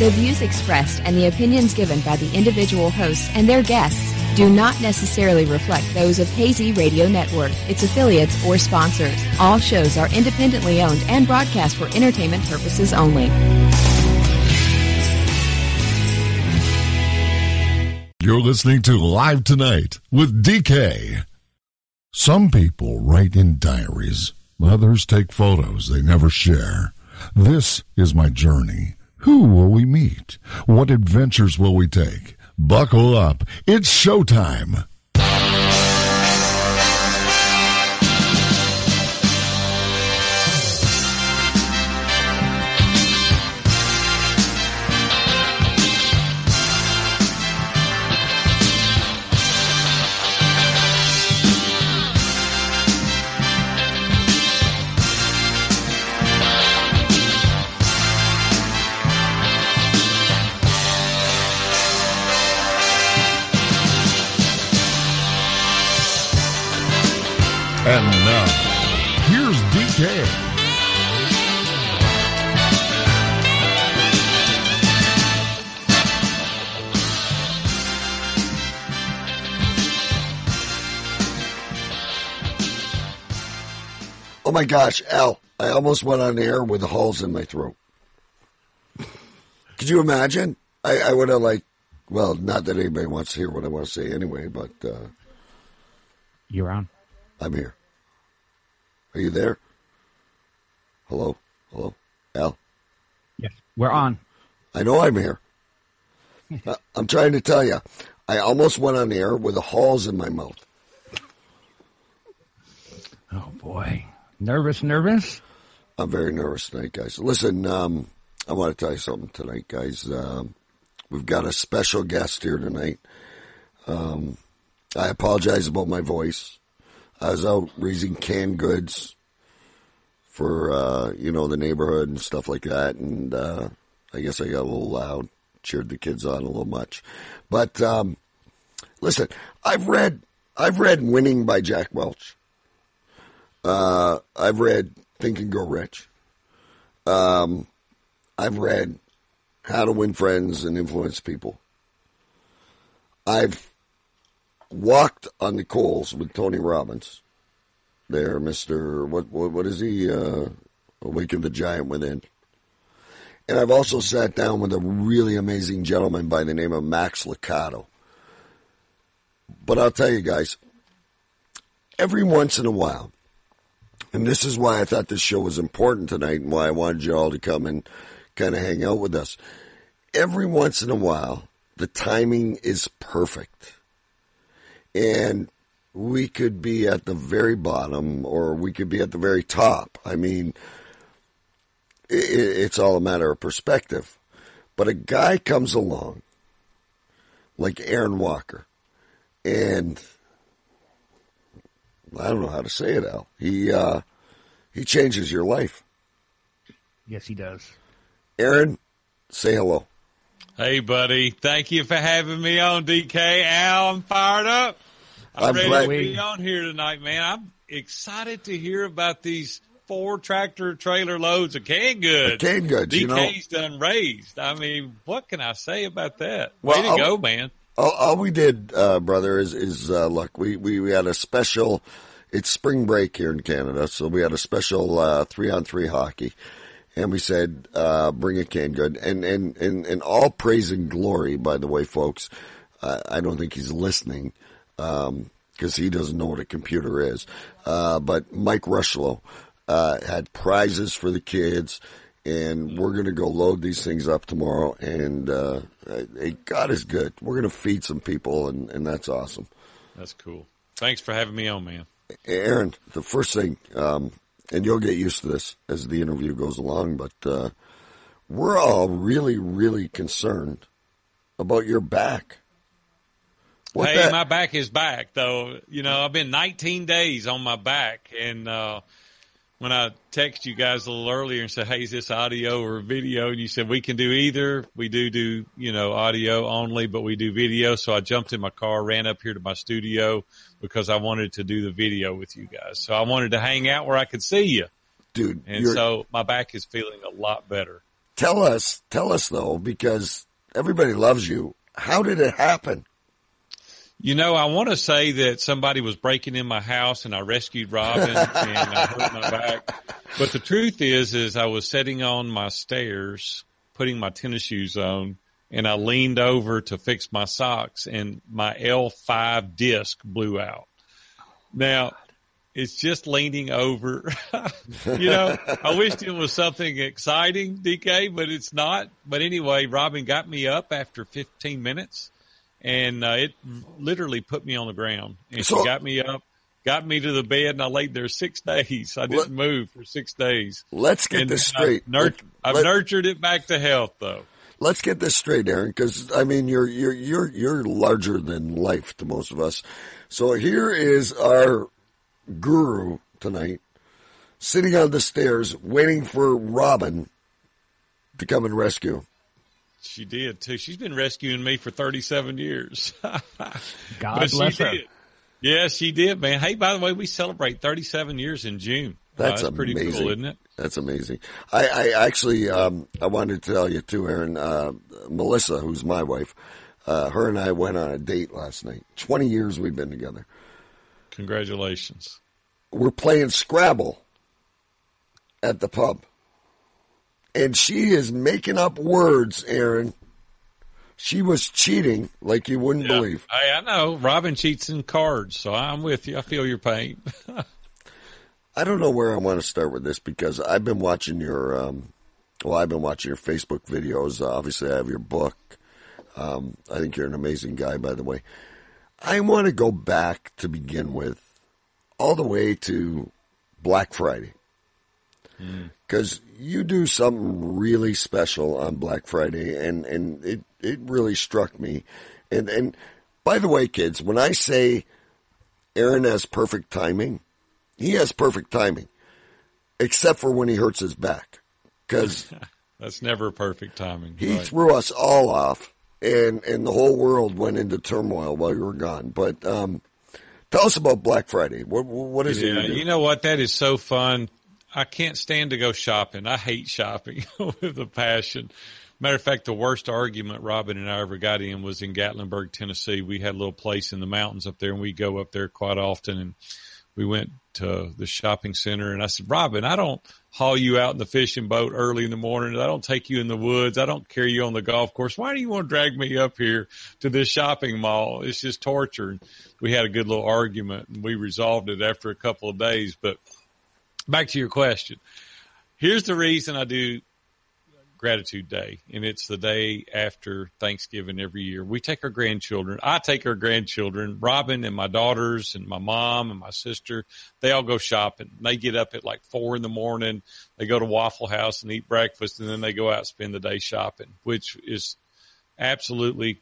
The views expressed and the opinions given by the individual hosts and their guests do not necessarily reflect those of HeyZ Radio Network, its affiliates, or sponsors. All shows are independently owned and broadcast for entertainment purposes only. You're listening to Live Tonight with DK. Some people write in diaries, others take photos they never share. This is my journey. Who will we meet? What adventures will we take? Buckle up. It's showtime. My gosh, Al, I almost went on air with holes in my throat. Could you imagine? I, I would have like, well, not that anybody wants to hear what I want to say anyway, but uh, You're on. I'm here. Are you there? Hello? Hello? Al? Yes, we're on. I know I'm here. I- I'm trying to tell you, I almost went on air with the holes in my mouth. Oh boy, nervous, nervous. I'm very nervous tonight, guys. Listen, um, I want to tell you something tonight, guys. Um, we've got a special guest here tonight. Um, I apologize about my voice. I was out raising canned goods for uh, you know the neighborhood and stuff like that, and uh, I guess I got a little loud, cheered the kids on a little much. But um, listen, I've read I've read "Winning" by Jack Welch. Uh, I've read Think and Go Rich. Um, I've read How to Win Friends and Influence People. I've walked on the coals with Tony Robbins. There, Mister. What what what is he? Uh, Awaken the Giant Within. And I've also sat down with a really amazing gentleman by the name of Max Lucado. But I'll tell you guys, every once in a while, and this is why I thought this show was important tonight and why I wanted you all to come and kind of hang out with us. Every once in a while, the timing is perfect. And we could be at the very bottom or we could be at the very top. I mean, it's all a matter of perspective. But a guy comes along like Aaron Walker and I don't know how to say it, Al. He uh, he changes your life. Yes, he does. Aaron, say hello. Hey, buddy. Thank you for having me on, DK. Al, I'm fired up. I'm, I'm ready glad- to be on here tonight, man. I'm excited to hear about these four tractor trailer loads of canned goods. Canned goods, you know. DK's done raised. I mean, what can I say about that? Well, Way to I'll- go, man. All, all we did, uh, brother, is is uh, look. We, we we had a special. It's spring break here in Canada, so we had a special uh, three on three hockey, and we said uh, bring a canned good, and and and and all praise and glory. By the way, folks, uh, I don't think he's listening because he doesn't know what a computer is. Uh, but Mike Rushlow uh, had prizes for the kids, and we're to go load these things up tomorrow. And uh, hey, God is good. We're to feed some people, and, and that's awesome. That's cool. Thanks for having me on, man. Aaron, the first thing, um, and you'll get used to this as the interview goes along, but uh, we're all really, really concerned about your back. What hey, that? my back is back though. You know, I've been 19 days on my back, and uh, when I text you guys a little earlier and said, "Hey, is this audio or video?" and you said we can do either. We do do you know audio only, but we do video. So I jumped in my car, ran up here to my studio because I wanted to do the video with you guys. So I wanted to hang out where I could see you, dude. And so my back is feeling a lot better. Tell us, tell us though, because everybody loves you. How did it happen? You know, I want to say that somebody was breaking in my house and I rescued Robin and I hurt my back. But the truth is, is I was sitting on my stairs, putting my tennis shoes on, and I leaned over to fix my socks and my L5 disc blew out. Now, it's just leaning over. you know, I wished it was something exciting, DK, but it's not. But anyway, Robin got me up after 15 minutes and uh, it literally put me on the ground. And so, she got me up, got me to the bed, and I laid there six days. I didn't let, move for six days. Let's get and this straight. I've, let, I've nurtured it back to health, though. Let's get this straight, Aaron, because I mean you're you're you're you're larger than life to most of us. So here is our guru tonight, sitting on the stairs, waiting for Robin to come and rescue. She did too. She's been rescuing me for 37 years. God bless her. Did. Yeah, she did, man. Hey, by the way, we celebrate 37 years in June. That's, uh, that's pretty amazing. cool, isn't it? That's amazing. I, I actually, um, I wanted to tell you too, Aaron. Uh, Melissa, who's my wife, uh, her and I went on a date last night. 20 years we've been together. Congratulations. We're playing Scrabble at the pub and she is making up words, Aaron. She was cheating like you wouldn't yeah. believe. Hey, I know. Robin cheats in cards, so I'm with you. I feel your pain. I don't know where I want to start with this because I've been watching your, um, well, I've been watching your Facebook videos. Uh, obviously, I have your book. Um, I think you're an amazing guy, by the way. I want to go back to begin with, all the way to Black Friday. Because you do something really special on Black Friday, and and it it really struck me. And and by the way, kids, when I say Aaron has perfect timing, he has perfect timing, except for when he hurts his back, because that's never perfect timing. He right. threw us all off, and and the whole world went into turmoil while you were gone. But um, tell us about Black Friday. What what is yeah, it? You know what? That is so fun I can't stand to go shopping. I hate shopping with a passion. Matter of fact, the worst argument Robin and I ever got in was in Gatlinburg, Tennessee. We had a little place in the mountains up there, and we go up there quite often. And we went to the shopping center, and I said, Robin, I don't haul you out in the fishing boat early in the morning. I don't take you in the woods. I don't carry you on the golf course. Why do you want to drag me up here to this shopping mall? It's just torture. And we had a good little argument, and we resolved it after a couple of days. But back to your question. Here's the reason I do Gratitude Day, and it's the day after Thanksgiving every year. We take our grandchildren. I take our grandchildren, Robin and my daughters and my mom and my sister. They all go shopping. They get up at like four in the morning. They go to Waffle House and eat breakfast, and then they go out and spend the day shopping, which is absolutely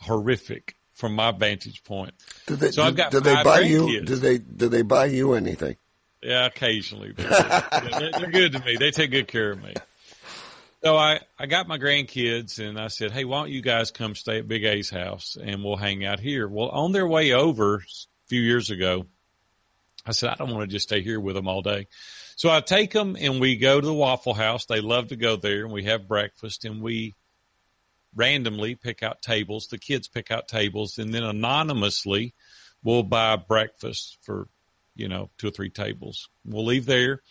horrific from my vantage point. Do they, so I've got do they buy you? Do they do they buy you anything? Yeah, occasionally. They're, they're, they're good to me. They take good care of me. So I, I got my grandkids and I said, Hey, why don't you guys come stay at Big A's house and we'll hang out here? Well, on their way over a few years ago, I said, I don't want to just stay here with them all day. So I take them and we go to the Waffle House. They love to go there and we have breakfast and we randomly pick out tables. The kids pick out tables and then anonymously we'll buy breakfast for you know, two or three tables. We'll leave there.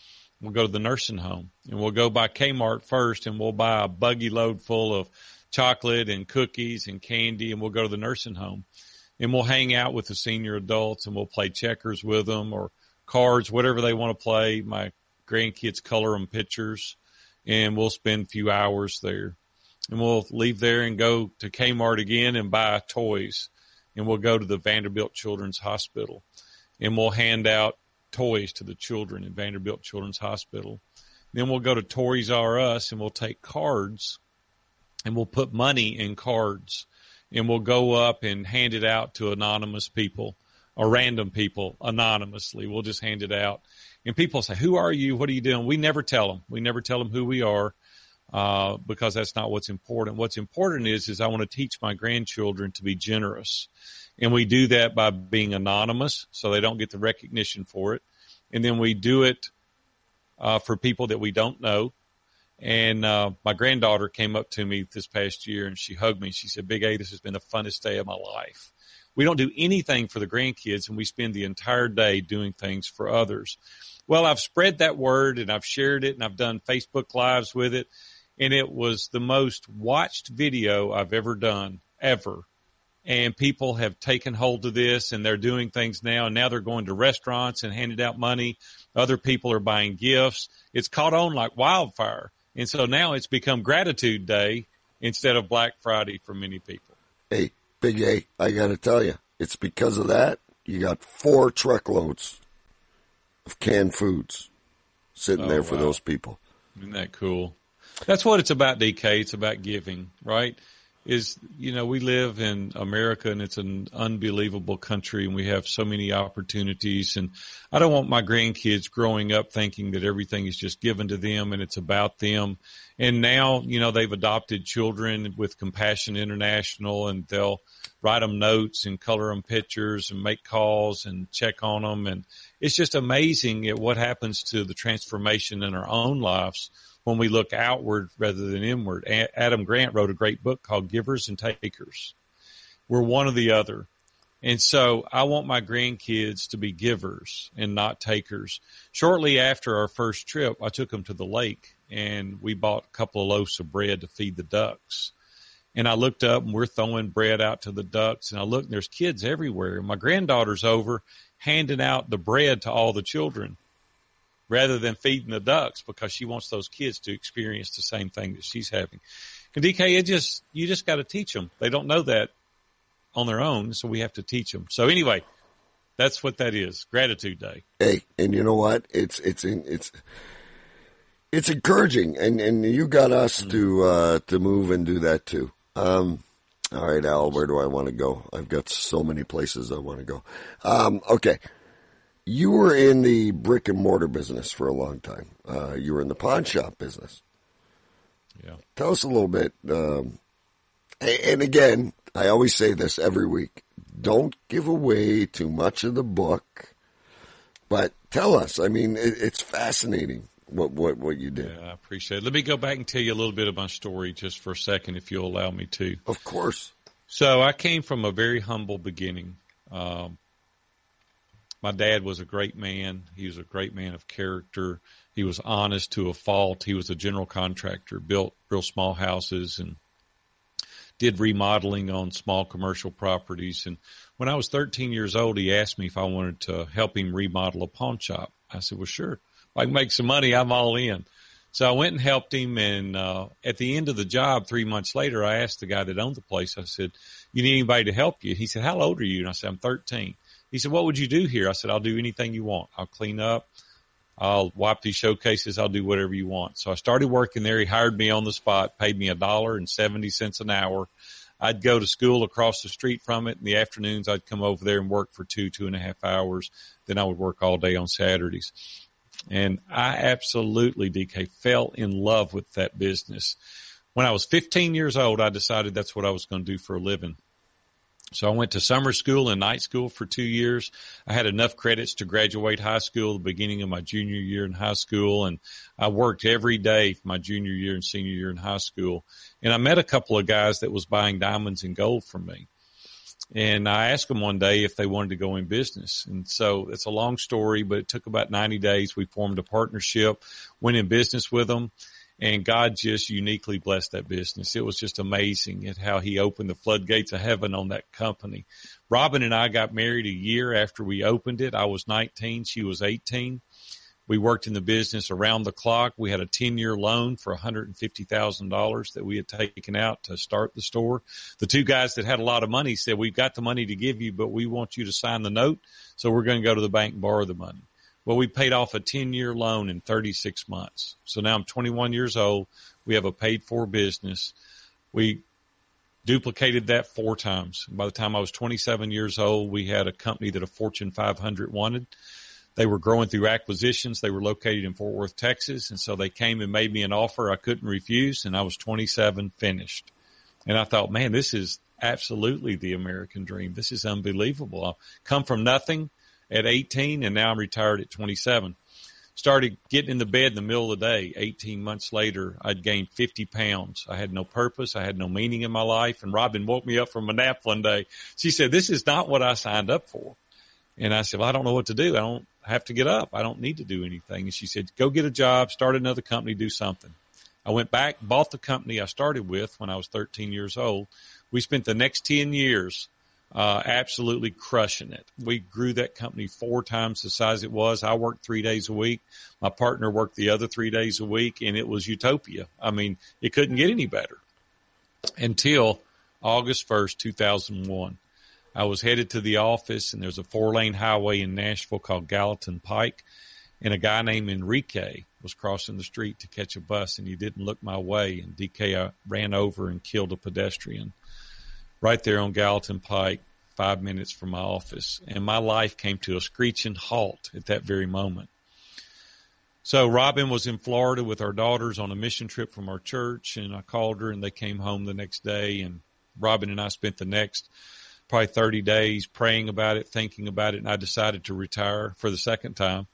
We'll go to the nursing home and we'll go by Kmart first and we'll buy a buggy load full of chocolate and cookies and candy and we'll go to the nursing home and we'll hang out with the senior adults and we'll play checkers with them or cards, whatever they want to play. My grandkids color them pictures and we'll spend a few hours there and we'll leave there and go to Kmart again and buy toys and we'll go to the Vanderbilt Children's Hospital and we'll hand out toys to the children in Vanderbilt Children's Hospital. Then we'll go to Toys R Us and we'll take cards and we'll put money in cards and we'll go up and hand it out to anonymous people or random people anonymously. We'll just hand it out. And people say, Who are you? What are you doing? We never tell them. We never tell them who we are uh, because that's not what's important. What's important is, is I want to teach my grandchildren to be generous. And we do that by being anonymous so they don't get the recognition for it. And then we do it uh, for people that we don't know. And uh, my granddaughter came up to me this past year and she hugged me. She said, Big A, this has been the funnest day of my life. We don't do anything for the grandkids and we spend the entire day doing things for others. Well, I've spread that word and I've shared it and I've done Facebook Lives with it. And it was the most watched video I've ever done, ever and people have taken hold of this and they're doing things now and now they're going to restaurants and handing out money. Other people are buying gifts. It's caught on like wildfire. And so now it's become gratitude day instead of black friday for many people. Hey big a i gotta tell you it's because of that you got four truckloads of canned foods sitting oh, there for wow. those people. Isn't that cool? That's what it's about dk it's about giving right is you know we live in America and it's an unbelievable country and we have so many opportunities. And I don't want my grandkids growing up thinking that everything is just given to them and it's about them. And now you know they've adopted children with Compassion International and they'll write them notes and color them pictures and make calls and check on them and it's just amazing at what happens to the transformation in our own lives when we look outward rather than inward. Adam Grant wrote a great book called Givers and Takers. We're one or the other. And so I want my grandkids to be givers and not takers. Shortly after our first trip, I took them to the lake and we bought a couple of loaves of bread to feed the ducks. And I looked up and we're throwing bread out to the ducks and I look and there's kids everywhere. My granddaughter's over handing out the bread to all the children rather than feeding the ducks because she wants those kids to experience the same thing that she's having. And DK, it just, you just got to teach them. They don't know that on their own. So we have to teach them. So anyway, that's what that is. Gratitude day. Hey, and you know what? It's, it's, it's, it's encouraging and, and you got us mm-hmm. to, uh, to move and do that too. Um, all right, Al, where do I want to go? I've got so many places I want to go. Um, okay you were in the brick and mortar business for a long time. Uh, you were in the pawn shop business. Yeah. Tell us a little bit. Um, and again, I always say this every week: don't give away too much of the book, but tell us. I mean, it, it's fascinating what what what you did. Yeah, I appreciate it. Let me go back and tell you a little bit of my story just for a second, if you'll allow me to. Of course. So I came from a very humble beginning. Um, my dad was a great man. He was a great man of character. He was honest to a fault. He was a general contractor, built real small houses and did remodeling on small commercial properties. And when I was 13 years old, he asked me if I wanted to help him remodel a pawn shop. I said, well, sure. If I can make some money, I'm all in. So I went and helped him. And uh, at the end of the job, three months later, I asked the guy that owned the place, I said, you need anybody to help you? He said, how old are you? And I said, I'm 13. He said, what would you do here? I said, I'll do anything you want. I'll clean up. I'll wipe these showcases. I'll do whatever you want. So I started working there. He hired me on the spot, paid me a dollar and 70 cents an hour. I'd go to school across the street from it. In the afternoons, I'd come over there and work for two, two and a half hours. Then I would work all day on Saturdays. And I absolutely, DK, fell in love with that business. When I was 15 years old, I decided that's what I was going to do for a living. So I went to summer school and night school for two years. I had enough credits to graduate high school the beginning of my junior year in high school. And I worked every day my junior year and senior year in high school. And I met a couple of guys that was buying diamonds and gold from me. And I asked them one day if they wanted to go in business. And so it's a long story, but it took about 90 days. We formed a partnership, went in business with them and God just uniquely blessed that business. It was just amazing at how he opened the floodgates of heaven on that company. Robin and I got married a year after we opened it. I was 19. She was 18. We worked in the business around the clock. We had a 10 year loan for $150,000 that we had taken out to start the store. The two guys that had a lot of money said, we've got the money to give you, but we want you to sign the note. So we're going to go to the bank and borrow the money. Well, we paid off a 10 year loan in 36 months. So now I'm 21 years old. We have a paid for business. We duplicated that four times. By the time I was 27 years old, we had a company that a Fortune 500 wanted. They were growing through acquisitions. They were located in Fort Worth, Texas. And so they came and made me an offer I couldn't refuse. And I was 27 finished. And I thought, man, this is absolutely the American dream. This is unbelievable. I come from nothing at 18 and now I'm retired at 27. Started getting in the bed in the middle of the day. 18 months later, I'd gained 50 pounds. I had no purpose. I had no meaning in my life. And Robin woke me up from a nap one day. She said, this is not what I signed up for. And I said, well, I don't know what to do. I don't have to get up. I don't need to do anything. And she said, go get a job, start another company, do something. I went back, bought the company I started with when I was 13 years old. We spent the next 10 years uh, absolutely crushing it. We grew that company four times the size it was. I worked three days a week. My partner worked the other three days a week, and it was utopia. I mean, it couldn't get any better until August 1st, 2001. I was headed to the office, and there's a four lane highway in Nashville called Gallatin Pike, and a guy named Enrique was crossing the street to catch a bus, and he didn't look my way, and DK uh, ran over and killed a pedestrian right there on Gallatin Pike, five minutes from my office. And my life came to a screeching halt at that very moment. So Robin was in Florida with our daughters on a mission trip from our church, and I called her, and they came home the next day. And Robin and I spent the next probably 30 days praying about it, thinking about it, and I decided to retire for the second time.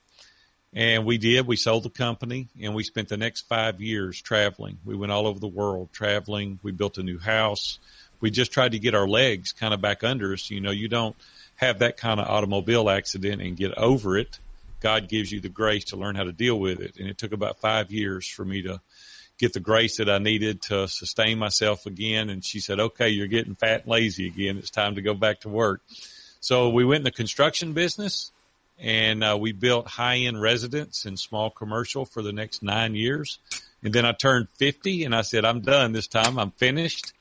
And we did. We sold the company and we spent the next five years traveling. We went all over the world traveling. We built a new house we just tried to get our legs kind of back under us. You know, you don't have that kind of automobile accident and get over it. God gives you the grace to learn how to deal with it. And it took about five years for me to get the grace that I needed to sustain myself again. And she said, okay, you're getting fat and lazy again. It's time to go back to work. So we went in the construction business and uh, we built high end residents and small commercial for the next nine years. And then I turned 50 and I said, I'm done this time. I'm finished.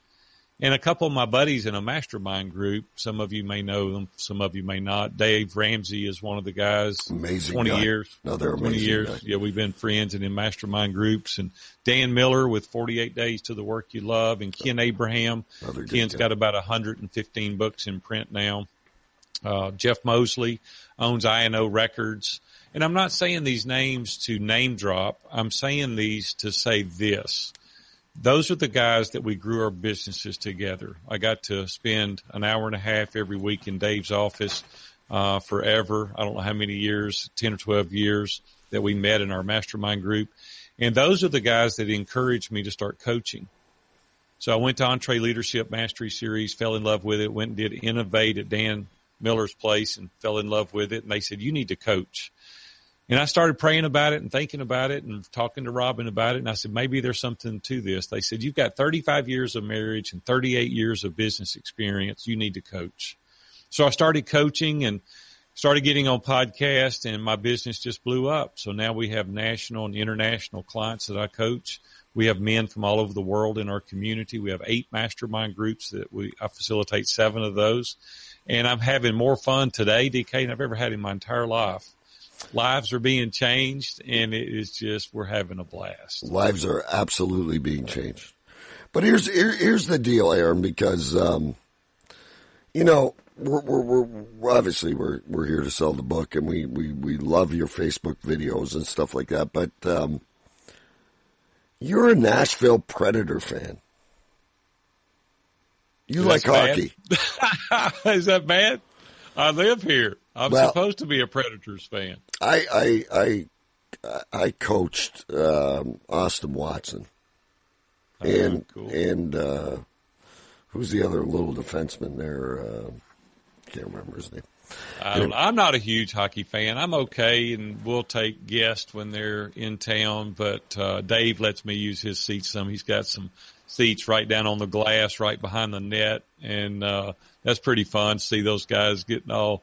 And a couple of my buddies in a mastermind group, some of you may know them, some of you may not. Dave Ramsey is one of the guys. Amazing. 20 guy. years. No, they're 20 years. Guy. Yeah, we've been friends and in mastermind groups. And Dan Miller with 48 Days to the Work You Love and Ken Abraham. Ken's got about 115 books in print now. Uh, Jeff Moseley owns INO Records. And I'm not saying these names to name drop. I'm saying these to say this those are the guys that we grew our businesses together. I got to spend an hour and a half every week in Dave's office uh, forever. I don't know how many years, 10 or 12 years that we met in our mastermind group. And those are the guys that encouraged me to start coaching. So I went to EntreLeadership Mastery Series, fell in love with it, went and did Innovate at Dan Miller's place and fell in love with it. And they said, you need to coach. And I started praying about it and thinking about it and talking to Robin about it. And I said, maybe there's something to this. They said, you've got 35 years of marriage and 38 years of business experience. You need to coach. So I started coaching and started getting on podcasts and my business just blew up. So now we have national and international clients that I coach. We have men from all over the world in our community. We have eight mastermind groups that we, I facilitate seven of those. And I'm having more fun today, DK, than I've ever had in my entire life lives are being changed and it is just we're having a blast. Lives are absolutely being changed. But here's here, here's the deal aaron because um, you know we're, we're, we're obviously we're we're here to sell the book and we we, we love your facebook videos and stuff like that but um, you're a nashville predator fan. You That's like hockey. Is that bad? I live here I'm well, supposed to be a Predators fan. I I I, I coached um, Austin Watson, oh, and cool. and uh, who's the other little defenseman there? Uh, can't remember his name. I don't, I'm not a huge hockey fan. I'm okay, and we'll take guests when they're in town. But uh, Dave lets me use his seats some. He's got some seats right down on the glass, right behind the net, and uh, that's pretty fun. to See those guys getting all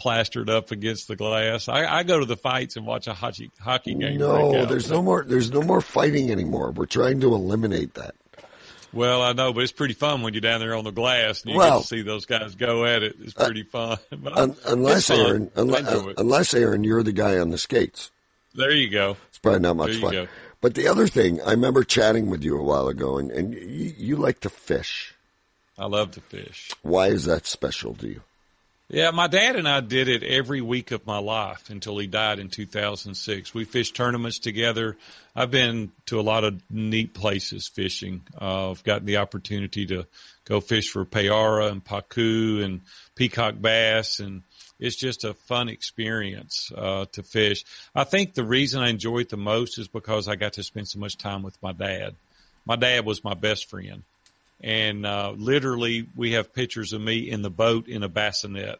plastered up against the glass. I, I go to the fights and watch a hockey hockey game. No, there's no more. There's no more fighting anymore. We're trying to eliminate that. Well, I know, but it's pretty fun when you're down there on the glass and you well, get to see those guys go at it. It's uh, pretty fun. Un- unless fun. Aaron, unless, uh, unless Aaron, you're the guy on the skates. There you go. It's probably not much fun. Go. But the other thing, I remember chatting with you a while ago, and, and you, you like to fish. I love to fish. Why is that special to you? Yeah, my dad and I did it every week of my life until he died in 2006. We fished tournaments together. I've been to a lot of neat places fishing. Uh, I've gotten the opportunity to go fish for payara and pacu and peacock bass, and it's just a fun experience uh, to fish. I think the reason I enjoy it the most is because I got to spend so much time with my dad. My dad was my best friend and uh, literally we have pictures of me in the boat in a bassinet.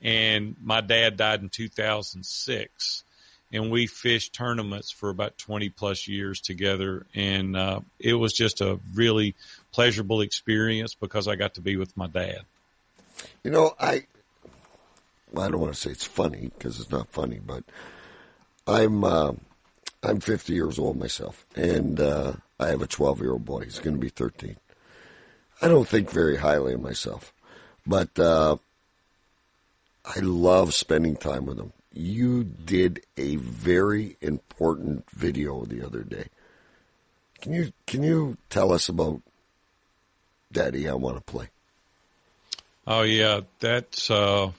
And my dad died in 2006, and we fished tournaments for about 20 plus years together, and uh, it was just a really pleasurable experience because I got to be with my dad. You know, I I don't want to say it's funny because it's not funny, but I'm uh, I'm 50 years old myself, and uh, I have a 12 year old boy. He's going to be 13. I don't think very highly of myself, but uh, I love spending time with them. You did a very important video the other day. Can you can you tell us about Daddy? I want to play. Oh yeah, that's uh,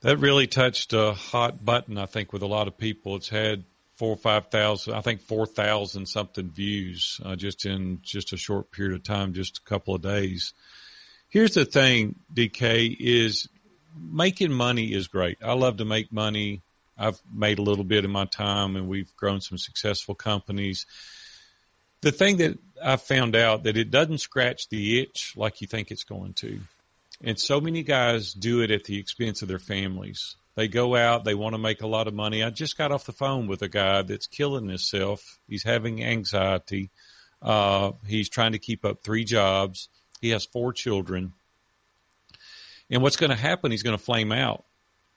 that really touched a hot button. I think with a lot of people, it's had four or five thousand, I think four thousand something views uh, just in just a short period of time, just a couple of days. Here's the thing, DK is making money is great. I love to make money. I've made a little bit in my time, and we've grown some successful companies. The thing that I found out that it doesn't scratch the itch like you think it's going to. And so many guys do it at the expense of their families. They go out, they want to make a lot of money. I just got off the phone with a guy that's killing himself. He's having anxiety. Uh, he's trying to keep up three jobs. He has four children. And what's going to happen, he's going to flame out.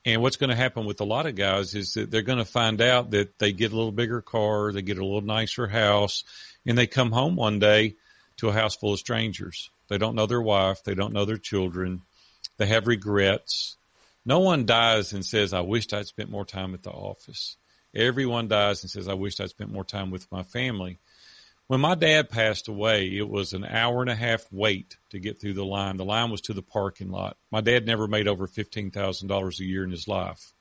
And what's going to happen with a lot of guys is that they're going to find out that they get a little bigger car, they get a little nicer house, and they come home one day to a house full of strangers. They don't know their wife, they don't know their children, they have regrets, no one dies and says, I wished I'd spent more time at the office. Everyone dies and says, I wished I'd spent more time with my family. When my dad passed away, it was an hour and a half wait to get through the line. The line was to the parking lot. My dad never made over $15,000 a year in his life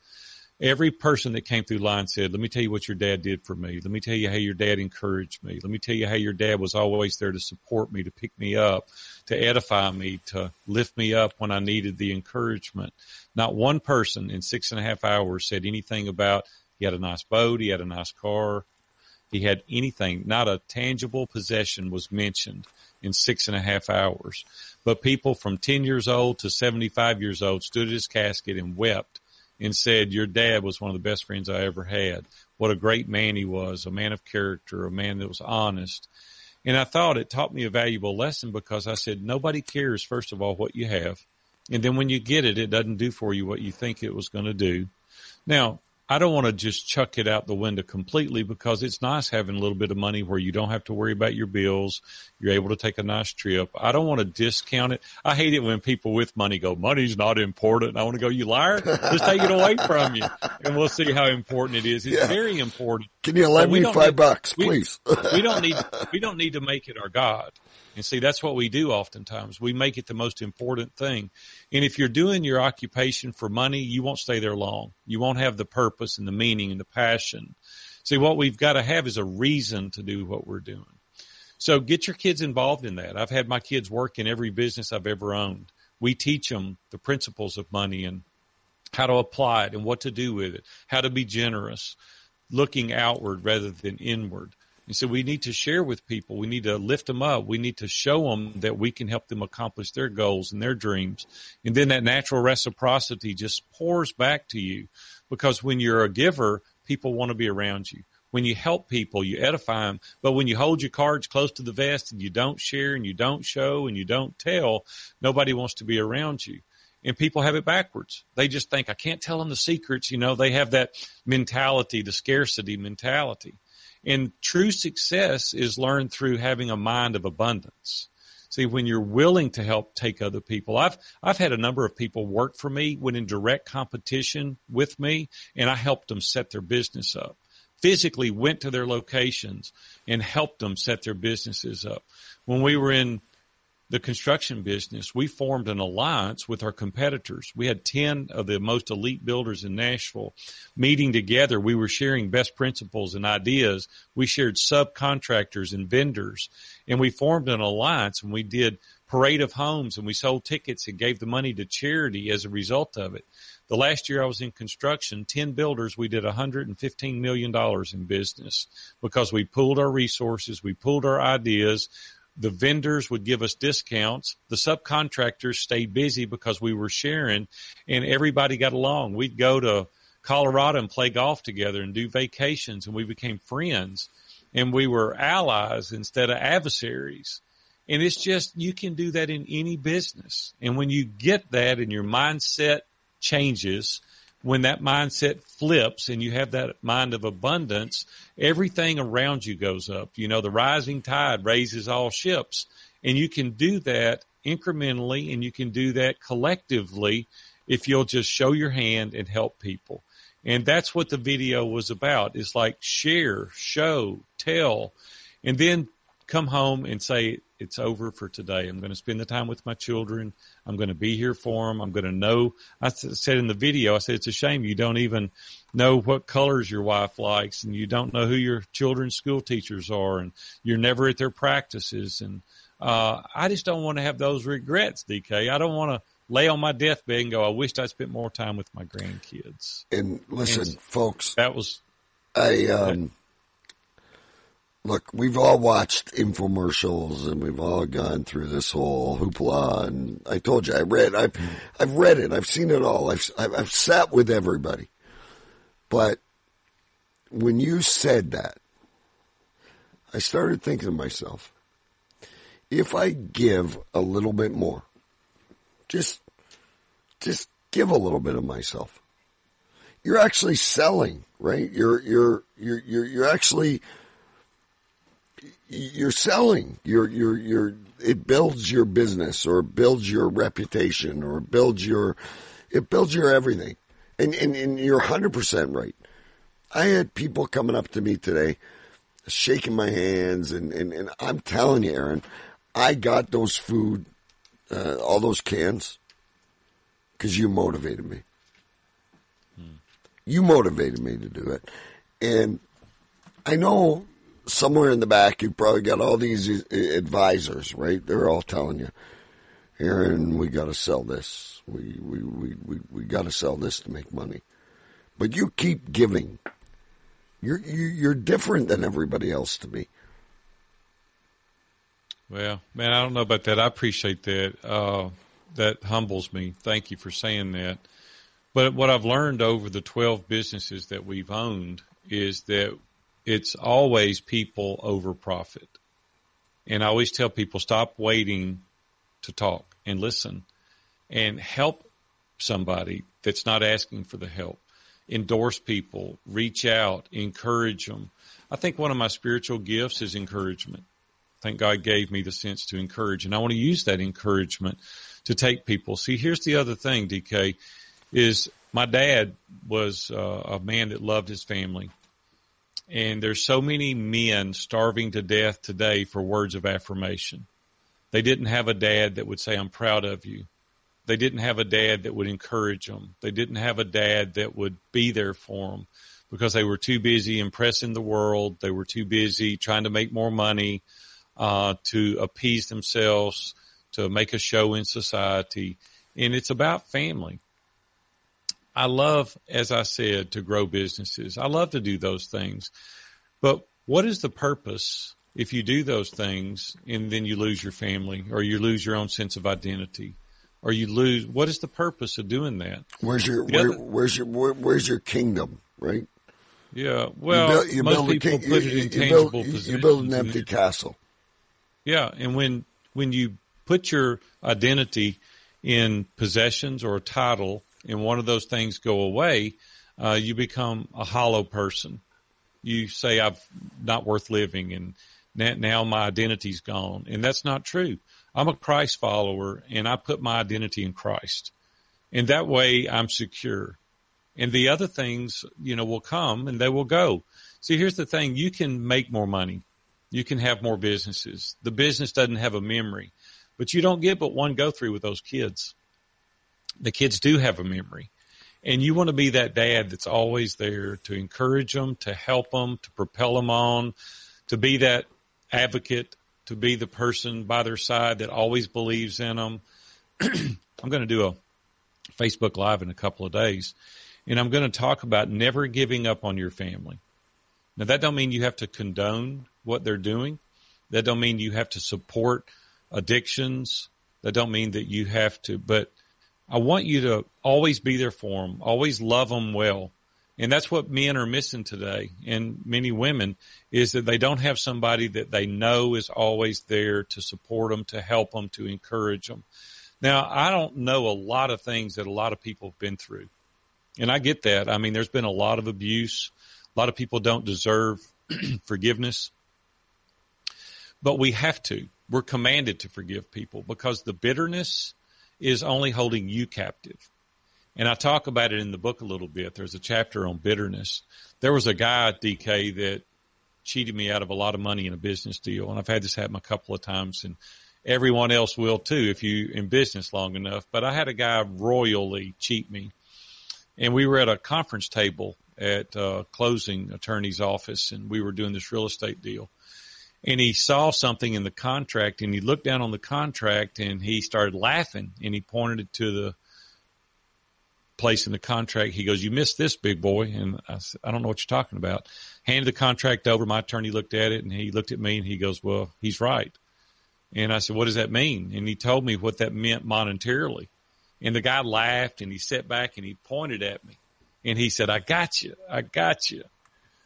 every person that came through line said, let me tell you what your dad did for me. Let me tell you how your dad encouraged me. Let me tell you how your dad was always there to support me, to pick me up, to edify me, to lift me up when I needed the encouragement. Not one person in six and a half hours said anything about he had a nice boat, he had a nice car, he had anything. Not a tangible possession was mentioned in six and a half hours. But people from 10 years old to 75 years old stood at his casket and wept and said, Your dad was one of the best friends I ever had. What a great man he was, a man of character, a man that was honest. And I thought it taught me a valuable lesson because I said, Nobody cares, first of all, what you have. And then when you get it, it doesn't do for you what you think it was going to do. Now, I don't want to just chuck it out the window completely because it's nice having a little bit of money where you don't have to worry about your bills. You're able to take a nice trip. I don't want to discount it. I hate it when people with money go, money's not important. I want to go, you liar. Just take it away from you and we'll see how important it is. It's yeah. very important. Can you lend me five need, bucks, please? We, we don't need, we don't need to make it our God. And see, that's what we do oftentimes. We make it the most important thing. And if you're doing your occupation for money, you won't stay there long. You won't have the purpose and the meaning and the passion. See, what we've got to have is a reason to do what we're doing. So get your kids involved in that. I've had my kids work in every business I've ever owned. We teach them the principles of money and how to apply it and what to do with it, how to be generous, looking outward rather than inward. And so we need to share with people. We need to lift them up. We need to show them that we can help them accomplish their goals and their dreams. And then that natural reciprocity just pours back to you because when you're a giver, people want to be around you. When you help people, you edify them. But when you hold your cards close to the vest and you don't share and you don't show and you don't tell, nobody wants to be around you and people have it backwards. They just think I can't tell them the secrets. You know, they have that mentality, the scarcity mentality. And true success is learned through having a mind of abundance. See, when you're willing to help take other people, I've, I've had a number of people work for me when in direct competition with me and I helped them set their business up. Physically went to their locations and helped them set their businesses up. When we were in the construction business, we formed an alliance with our competitors. We had 10 of the most elite builders in Nashville meeting together. We were sharing best principles and ideas. We shared subcontractors and vendors and we formed an alliance and we did parade of homes and we sold tickets and gave the money to charity as a result of it. The last year I was in construction, 10 builders, we did $115 million in business because we pooled our resources, we pooled our ideas, the vendors would give us discounts. The subcontractors stayed busy because we were sharing and everybody got along. We'd go to Colorado and play golf together and do vacations and we became friends and we were allies instead of adversaries. And it's just, you can do that in any business. And when you get that and your mindset changes, when that mindset flips and you have that mind of abundance, everything around you goes up. You know, the rising tide raises all ships and you can do that incrementally and you can do that collectively if you'll just show your hand and help people. And that's what the video was about. It's like share, show, tell, and then come home and say, it's over for today. I'm going to spend the time with my children. I'm going to be here for them. I'm going to know. I said in the video, I said, it's a shame you don't even know what colors your wife likes and you don't know who your children's school teachers are and you're never at their practices. And, uh, I just don't want to have those regrets, DK. I don't want to lay on my deathbed and go, I wished I spent more time with my grandkids. And listen, and folks, that was, I, um, look, we've all watched infomercials and we've all gone through this whole hoopla. And I told you, I read, I've, I've read it. I've seen it all. I've, I've sat with everybody. But when you said that, I started thinking to myself, if I give a little bit more, just, just give a little bit of myself. You're actually selling, right? You're, you're, you're, you're, you're actually, you're selling. You're, you're, you're, it builds your business or builds your reputation or builds your, it builds your everything. And, and, and you're 100% right. I had people coming up to me today, shaking my hands, and, and, and I'm telling you, Aaron, I got those food, uh, all those cans, because you motivated me. Hmm. You motivated me to do it. And I know somewhere in the back, you've probably got all these advisors, right? They're all telling you, Aaron, we got to sell this. We, we, we, we, we got to sell this to make money. But you keep giving. You're, you're different than everybody else to me. Well, man, I don't know about that. I appreciate that. Uh, that humbles me. Thank you for saying that. But what I've learned over the 12 businesses that we've owned is that it's always people over profit. And I always tell people stop waiting to talk and listen and help somebody that's not asking for the help. Endorse people, reach out, encourage them. I think one of my spiritual gifts is encouragement. I think God gave me the sense to encourage and I want to use that encouragement to take people. See, here's the other thing, DK, is my dad was uh, a man that loved his family. And there's so many men starving to death today for words of affirmation. They didn't have a dad that would say, I'm proud of you. They didn't have a dad that would encourage them. They didn't have a dad that would be there for them because they were too busy impressing the world. They were too busy trying to make more money, uh, to appease themselves, to make a show in society. And it's about family. I love, as I said, to grow businesses. I love to do those things. But what is the purpose if you do those things and then you lose your family or you lose your own sense of identity or you lose, what is the purpose of doing that? Where's your, where, other, where's your, where, where's your kingdom, right? Yeah. Well, you build, you most people king, put you, it in tangible build, positions. You build an empty castle. Yeah. And when, when you put your identity in possessions or a title and one of those things go away, uh, you become a hollow person. you say I'm not worth living and now my identity's gone. And that's not true. I'm a Christ follower and I put my identity in Christ. And that way I'm secure. And the other things, you know, will come and they will go. See, here's the thing. You can make more money. You can have more businesses. The business doesn't have a memory, but you don't get but one go through with those kids. The kids do have a memory. And you want to be that dad that's always there to encourage them, to help them, to propel them on, to be that advocate, to be the person by their side that always believes in them. I'm going to do a Facebook Live in a couple of days, and I'm going to talk about never giving up on your family. Now that don't mean you have to condone what they're doing. That don't mean you have to support addictions. That don't mean that you have to, but I want you to always be there for them, always love them well. And that's what men are missing today and many women is that they don't have somebody that they know is always there to support them, to help them, to encourage them. Now, I don't know a lot of things that a lot of people have been through. And I get that. I mean, there's been a lot of abuse. A lot of people don't deserve forgiveness. But we have to. We're commanded to forgive people because the bitterness is only holding you captive. And I talk about it in the book a little bit. There's a chapter on bitterness. There was a guy at DK that cheated me out of a lot of money in a business deal. And I've had this happen a couple of times and everyone else will too if you in business long enough. But I had a guy royally cheat me. And we were at a conference table at a closing attorney's office and we were doing this real estate deal and he saw something in the contract and he looked down on the contract and he started laughing and he pointed it to the place in the contract. He goes, you missed this big boy. And I said, I don't know what you're talking about. Handed the contract over. My attorney looked at it and he looked at me and he goes, well, he's right. And I said, what does that mean? And he told me what that meant monetarily. And the guy laughed and he sat back and he pointed at me and he said, I got you. I got you.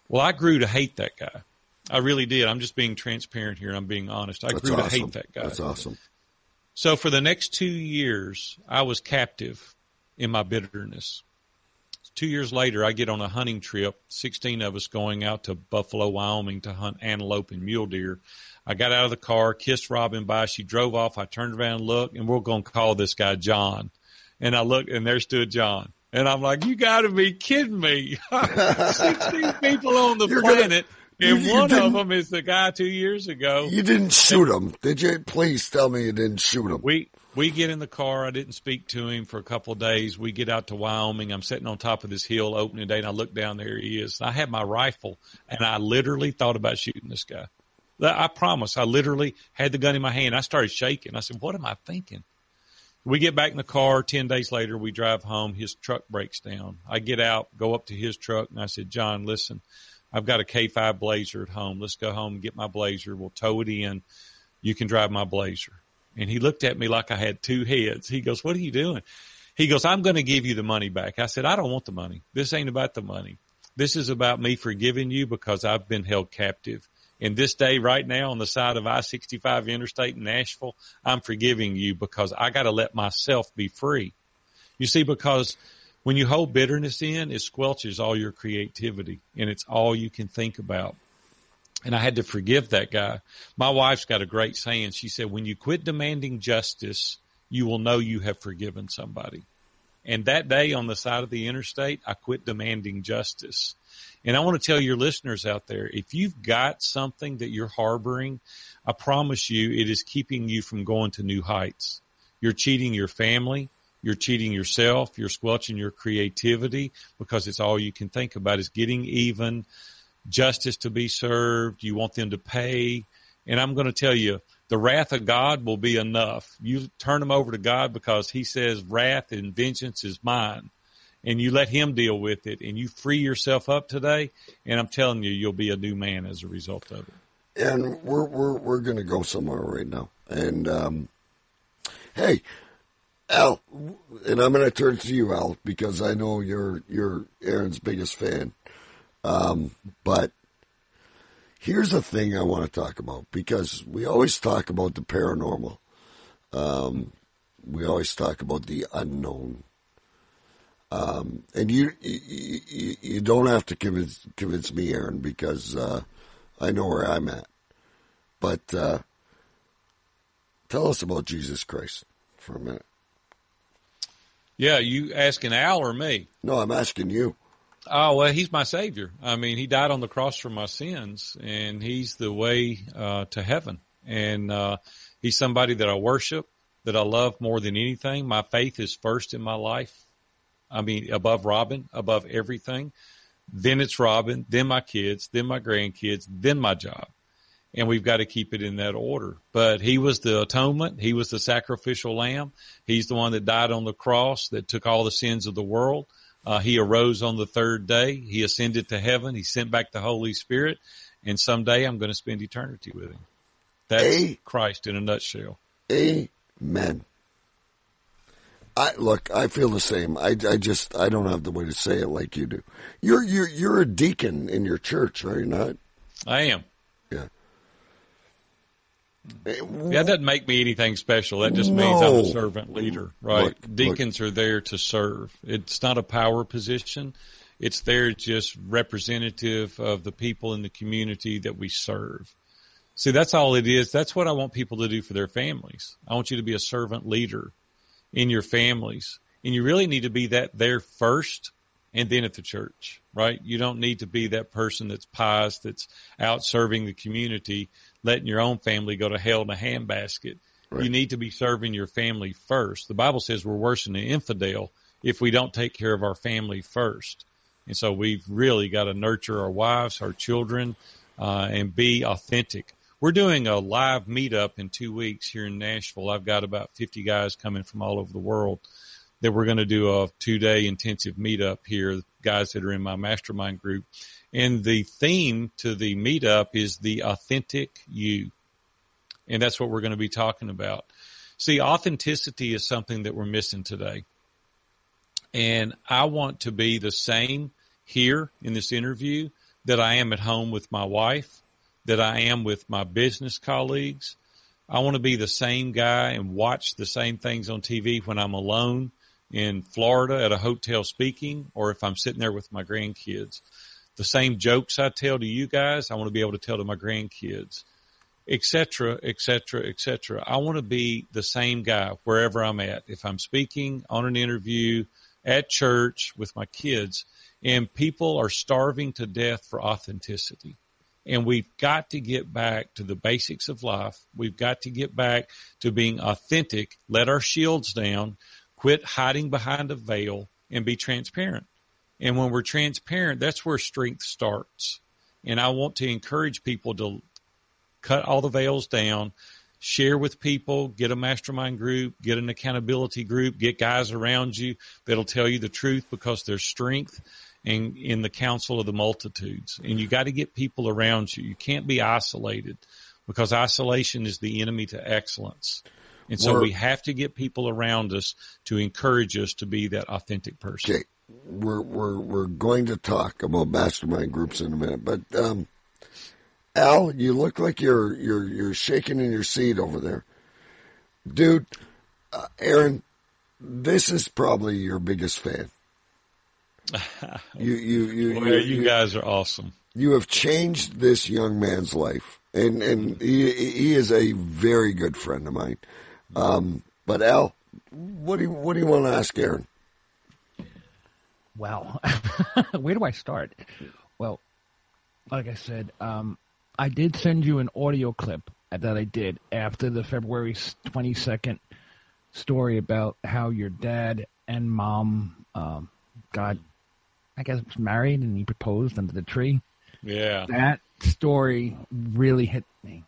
Well, I grew to hate that guy. I really did. I'm just being transparent here. I'm being honest. I That's grew awesome. to hate that guy. That's awesome. So for the next two years, I was captive in my bitterness. Two years later, I get on a hunting trip, 16 of us going out to Buffalo, Wyoming to hunt antelope and mule deer. I got out of the car, kissed Robin bye. She drove off. I turned around and looked, and we're going to call this guy John. And I looked, and there stood John. And I'm like, you got to be kidding me. 16 people on the You're planet. Gonna- and you one of them is the guy two years ago. You didn't shoot him, did you? Please tell me you didn't shoot him. We we get in the car. I didn't speak to him for a couple of days. We get out to Wyoming. I'm sitting on top of this hill opening day, and I look down there. He is. I had my rifle, and I literally thought about shooting this guy. I promise. I literally had the gun in my hand. I started shaking. I said, "What am I thinking?" We get back in the car. Ten days later, we drive home. His truck breaks down. I get out, go up to his truck, and I said, "John, listen." I've got a K5 Blazer at home. Let's go home and get my Blazer. We'll tow it in. You can drive my Blazer. And he looked at me like I had two heads. He goes, what are you doing? He goes, I'm going to give you the money back. I said, I don't want the money. This ain't about the money. This is about me forgiving you because I've been held captive. In this day right now on the side of I-65 interstate in Nashville, I'm forgiving you because I got to let myself be free. You see, because when you hold bitterness in, it squelches all your creativity and it's all you can think about. And I had to forgive that guy. My wife's got a great saying. She said, when you quit demanding justice, you will know you have forgiven somebody. And that day on the side of the interstate, I quit demanding justice. And I want to tell your listeners out there, if you've got something that you're harboring, I promise you it is keeping you from going to new heights. You're cheating your family. You're cheating yourself. You're squelching your creativity because it's all you can think about is getting even, justice to be served. You want them to pay. And I'm going to tell you, the wrath of God will be enough. You turn them over to God because he says wrath and vengeance is mine. And you let him deal with it and you free yourself up today. And I'm telling you, you'll be a new man as a result of it. And we're we're we're gonna go somewhere right now. And um, hey, Al, and I'm gonna turn to you, Al, because I know you're you're Aaron's biggest fan. Um, but here's the thing I want to talk about because we always talk about the paranormal. Um, we always talk about the unknown. Um, and you, you you don't have to convince convince me, Aaron, because uh, I know where I'm at. But uh, tell us about Jesus Christ for a minute. Yeah, you asking Al or me? No, I'm asking you. Oh well, he's my savior. I mean, he died on the cross for my sins, and he's the way uh, to heaven. And uh, he's somebody that I worship, that I love more than anything. My faith is first in my life. I mean, above Robin, above everything. Then it's Robin, then my kids, then my grandkids, then my job. And we've got to keep it in that order. But he was the atonement. He was the sacrificial lamb. He's the one that died on the cross that took all the sins of the world. Uh, he arose on the third day. He ascended to heaven. He sent back the Holy Spirit. And someday I'm going to spend eternity with him. That's a- Christ in a nutshell. Amen. I look. I feel the same. I, I just I don't have the way to say it like you do. You're you're you're a deacon in your church, are you not? I am. Yeah. Yeah, that doesn't make me anything special. That just means I'm a servant mm-hmm. leader, right? Look, Deacons look. are there to serve. It's not a power position. It's there just representative of the people in the community that we serve. See, that's all it is. That's what I want people to do for their families. I want you to be a servant leader in your families. And you really need to be that there first and then at the church, right? You don't need to be that person that's pious, that's out serving the community, letting your own family go to hell in a handbasket. Right. You need to be serving your family first. The Bible says we're worse than an infidel if we don't take care of our family first. And so we've really got to nurture our wives, our children, uh, and be authentic. We're doing a live meetup in two weeks here in Nashville. I've got about 50 guys coming from all over the world that we're going to do a two day intensive meetup here, guys that are in my mastermind group. And the theme to the meetup is the authentic you. And that's what we're going to be talking about. See, authenticity is something that we're missing today. And I want to be the same here in this interview that I am at home with my wife that I am with my business colleagues. I want to be the same guy and watch the same things on TV when I'm alone in Florida at a hotel speaking or if I'm sitting there with my grandkids. The same jokes I tell to you guys, I want to be able to tell to my grandkids, etc., etc., etc. I want to be the same guy wherever I'm at. If I'm speaking on an interview at church with my kids and people are starving to death for authenticity. And we've got to get back to the basics of life. We've got to get back to being authentic, let our shields down, quit hiding behind a veil, and be transparent. And when we're transparent, that's where strength starts. And I want to encourage people to cut all the veils down, share with people, get a mastermind group, get an accountability group, get guys around you that'll tell you the truth because there's strength and in the counsel of the multitudes. And you got to get people around you. You can't be isolated because isolation is the enemy to excellence. And so we have to get people around us to encourage us to be that authentic person. Okay. We're, we're, we're going to talk about mastermind groups in a minute, but, um, Al, you look like you're, you're, you're shaking in your seat over there. Dude, uh, Aaron, this is probably your biggest fan. you, you, you, Boy, you, you, guys are awesome. You have changed this young man's life, and and he he is a very good friend of mine. Um, but Al, what do you what do you want to ask Aaron? Well, where do I start? Well, like I said, um, I did send you an audio clip that I did after the February twenty second story about how your dad and mom um, got I guess, married and he proposed under the tree. Yeah. That story really hit me.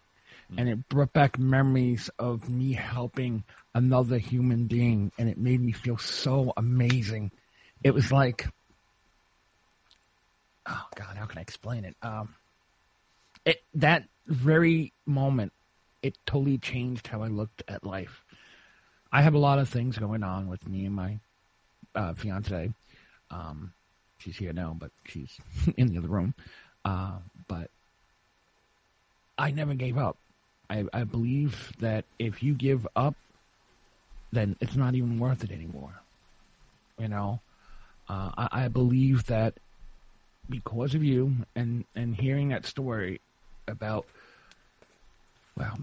And it brought back memories of me helping another human being. And it made me feel so amazing. It was like, oh God, how can I explain it? Um, it that very moment, it totally changed how I looked at life. I have a lot of things going on with me and my uh, fiance. Um, she's here now, but she's in the other room. Uh, but I never gave up. I, I believe that if you give up, then it's not even worth it anymore. You know, Uh, I, I believe that because of you and and hearing that story about well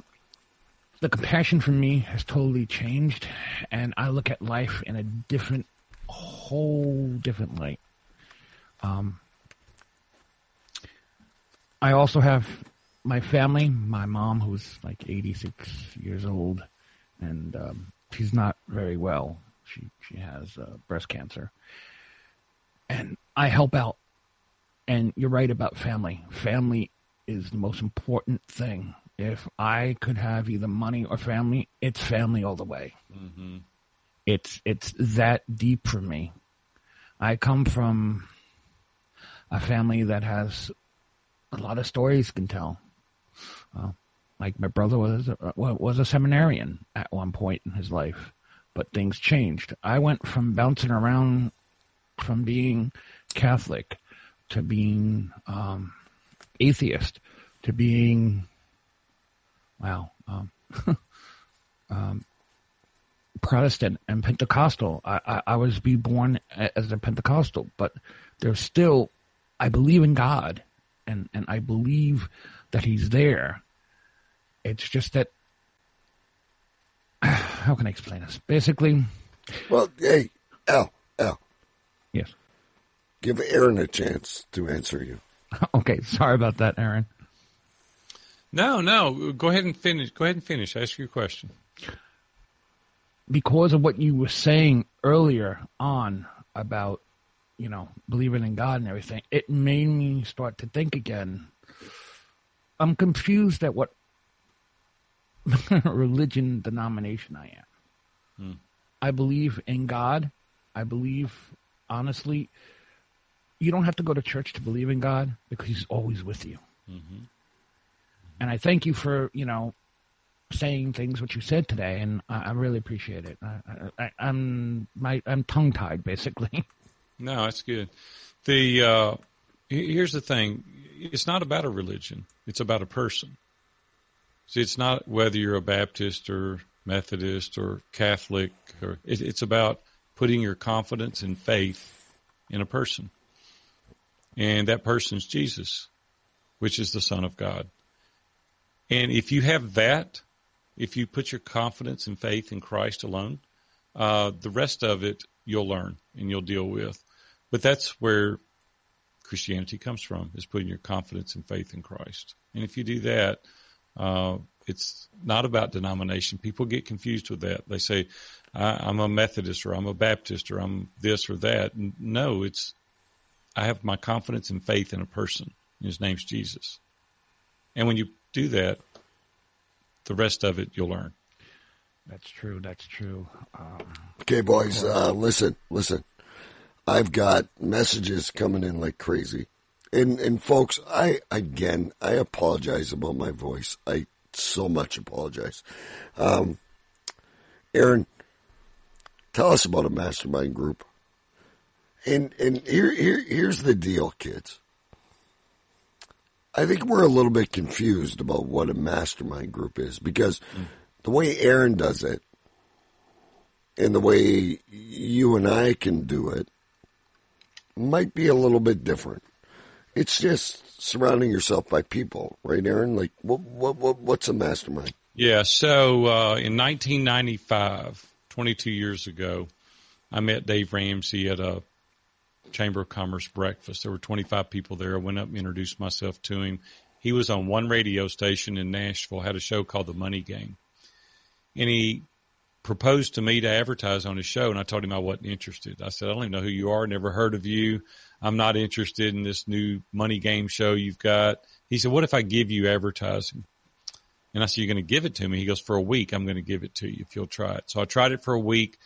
the compassion for me has totally changed and I look at life in a different whole different light. Um I also have my family, my mom who's like 86 years old and um she's not very well. She she has uh, breast cancer. And I help out and you're right about family. Family is the most important thing. If I could have either money or family, it's family all the way. Mm-hmm. It's it's that deep for me. I come from a family that has a lot of stories can tell. Uh, like my brother was a, was a seminarian at one point in his life, but things changed. I went from bouncing around from being Catholic to being um, atheist to being wow um, um, Protestant and Pentecostal. I, I, I was be born as a Pentecostal, but there's still I believe in God and and I believe that He's there. It's just that how can I explain this? Basically, Well, hey, Al, Al, yes. give Aaron a chance to answer you. Okay, sorry about that, Aaron. No, no. Go ahead and finish. Go ahead and finish. Ask your question. because of what you were saying earlier on about, you know, believing in God and everything, it made me start to think again. I'm confused at what religion denomination I am. Hmm. I believe in God. I believe, honestly, you don't have to go to church to believe in God because He's always with you. And I thank you for, you know, saying things what you said today, and I, I really appreciate it. I, I, I'm my I'm tongue tied basically. No, that's good. The uh, here's the thing: it's not about a religion; it's about a person. See, it's not whether you're a Baptist or Methodist or Catholic, or it, it's about putting your confidence and faith in a person, and that person's Jesus, which is the Son of God. And if you have that, if you put your confidence and faith in Christ alone, uh, the rest of it you'll learn and you'll deal with. But that's where Christianity comes from, is putting your confidence and faith in Christ. And if you do that, uh, it's not about denomination. People get confused with that. They say, I, I'm a Methodist or I'm a Baptist or I'm this or that. No, it's, I have my confidence and faith in a person. His name's Jesus. And when you do that, the rest of it you'll learn. That's true. That's true. Um, Okay, boys, uh, listen, listen. I've got messages coming in like crazy. And, and folks, I, again, I apologize about my voice. I so much apologize. Um, Aaron, tell us about a mastermind group. And, and here, here, here's the deal, kids. I think we're a little bit confused about what a mastermind group is because the way Aaron does it and the way you and I can do it might be a little bit different. It's just surrounding yourself by people, right, Aaron? Like, what, what, what what's a mastermind? Yeah. So uh, in 1995, 22 years ago, I met Dave Ramsey at a Chamber of Commerce breakfast. There were 25 people there. I went up and introduced myself to him. He was on one radio station in Nashville, had a show called The Money Game. And he proposed to me to advertise on his show, and I told him I wasn't interested. I said, I don't even know who you are, never heard of you. I'm not interested in this new money game show you've got. He said, What if I give you advertising? And I said, You're going to give it to me? He goes, For a week, I'm going to give it to you if you'll try it. So I tried it for a week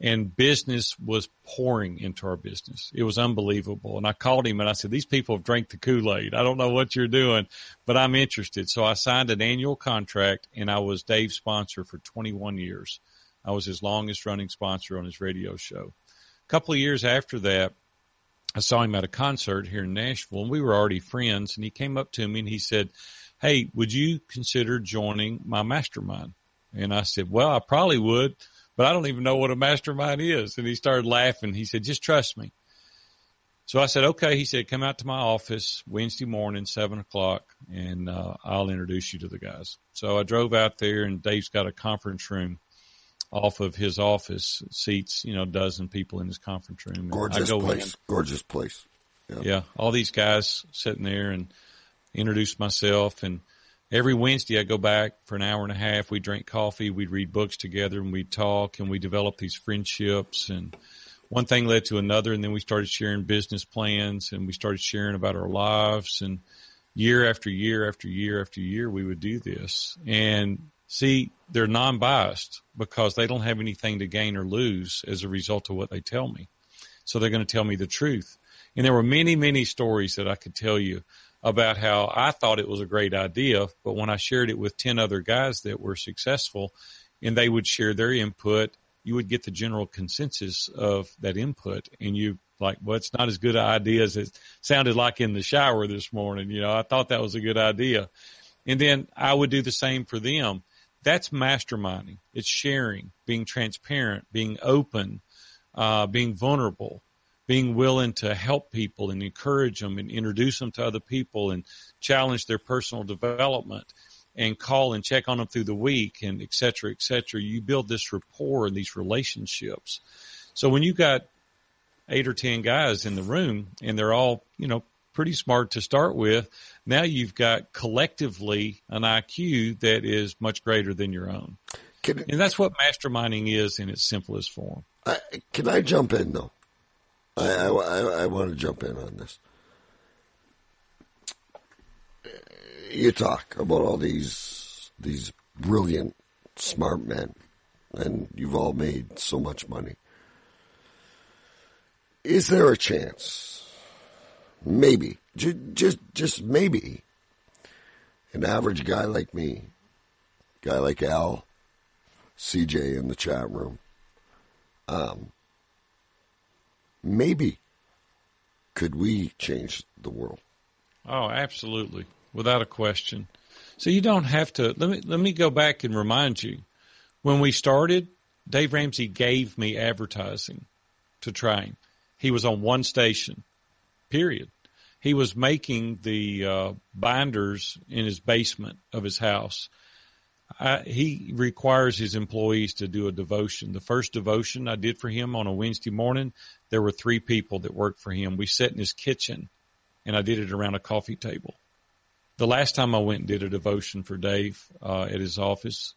and business was pouring into our business. It was unbelievable. And I called him and I said, these people have drank the Kool-Aid. I don't know what you're doing, but I'm interested. So I signed an annual contract and I was Dave's sponsor for 21 years. I was his longest running sponsor on his radio show. A couple of years after that, I saw him at a concert here in Nashville and we were already friends and he came up to me and he said, Hey, would you consider joining my mastermind? And I said, well, I probably would, but I don't even know what a mastermind is. And he started laughing. He said, just trust me. So I said, okay. He said, come out to my office Wednesday morning, seven o'clock, and uh, I'll introduce you to the guys. So I drove out there, and Dave's got a conference room off of his office, seats, you know, a dozen people in his conference room. Gorgeous place. In. Gorgeous place. Yeah. yeah. All these guys sitting there and introduce myself. And every Wednesday I go back for an hour and a half. We drink coffee. We'd read books together and we'd talk and we develop these friendships and, one thing led to another and then we started sharing business plans and we started sharing about our lives and year after year after year after year we would do this and see they're non-biased because they don't have anything to gain or lose as a result of what they tell me so they're going to tell me the truth and there were many many stories that i could tell you about how i thought it was a great idea but when i shared it with 10 other guys that were successful and they would share their input you would get the general consensus of that input and you like, well, it's not as good an idea as it sounded like in the shower this morning. You know, I thought that was a good idea. And then I would do the same for them. That's masterminding. It's sharing, being transparent, being open, uh, being vulnerable, being willing to help people and encourage them and introduce them to other people and challenge their personal development and call and check on them through the week and et cetera, et cetera. You build this rapport and these relationships. So when you got eight or 10 guys in the room and they're all, you know, pretty smart to start with, now you've got collectively an IQ that is much greater than your own. Can, and that's what masterminding is in its simplest form. I, can I jump in though? I, I, I want to jump in on this. you talk about all these these brilliant, smart men, and you've all made so much money. Is there a chance, maybe, just just, just maybe, an average guy like me, guy like Al, CJ in the chat room, um, maybe could we change the world? Oh, absolutely without a question. So you don't have to. Let me let me go back and remind you. When we started, Dave Ramsey gave me advertising to train. He was on one station, period. He was making the uh, binders in his basement of his house. I, he requires his employees to do a devotion. The first devotion I did for him on a Wednesday morning, there were three people that worked for him. We sat in his kitchen and I did it around a coffee table the last time I went and did a devotion for Dave uh, at his office,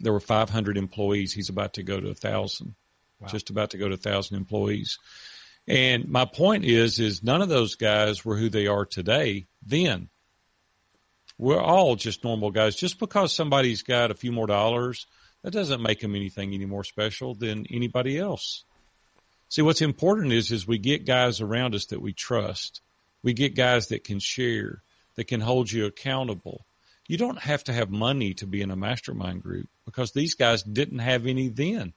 there were 500 employees. He's about to go to a thousand, wow. just about to go to a thousand employees. And my point is, is none of those guys were who they are today. Then we're all just normal guys. Just because somebody's got a few more dollars, that doesn't make them anything any more special than anybody else. See, what's important is, is we get guys around us that we trust. We get guys that can share that can hold you accountable. You don't have to have money to be in a mastermind group because these guys didn't have any then.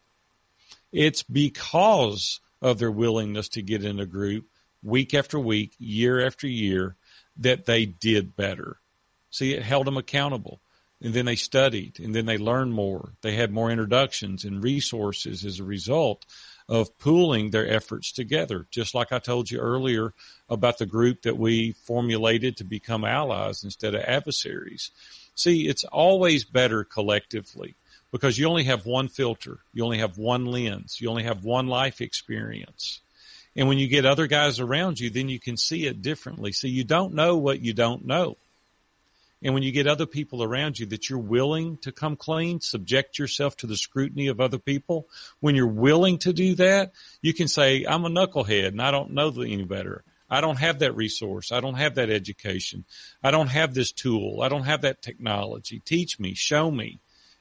It's because of their willingness to get in a group week after week, year after year, that they did better. See, it held them accountable. And then they studied and then they learned more. They had more introductions and resources as a result of pooling their efforts together. Just like I told you earlier about the group that we formulated to become allies instead of adversaries. See, it's always better collectively because you only have one filter. You only have one lens. You only have one life experience. And when you get other guys around you, then you can see it differently. So you don't know what you don't know. And when you get other people around you that you're willing to come clean, subject yourself to the scrutiny of other people, when you're willing to do that, you can say, I'm a knucklehead and I don't know any better. I don't have that resource. I don't have that education. I don't have this tool. I don't have that technology. Teach me, show me.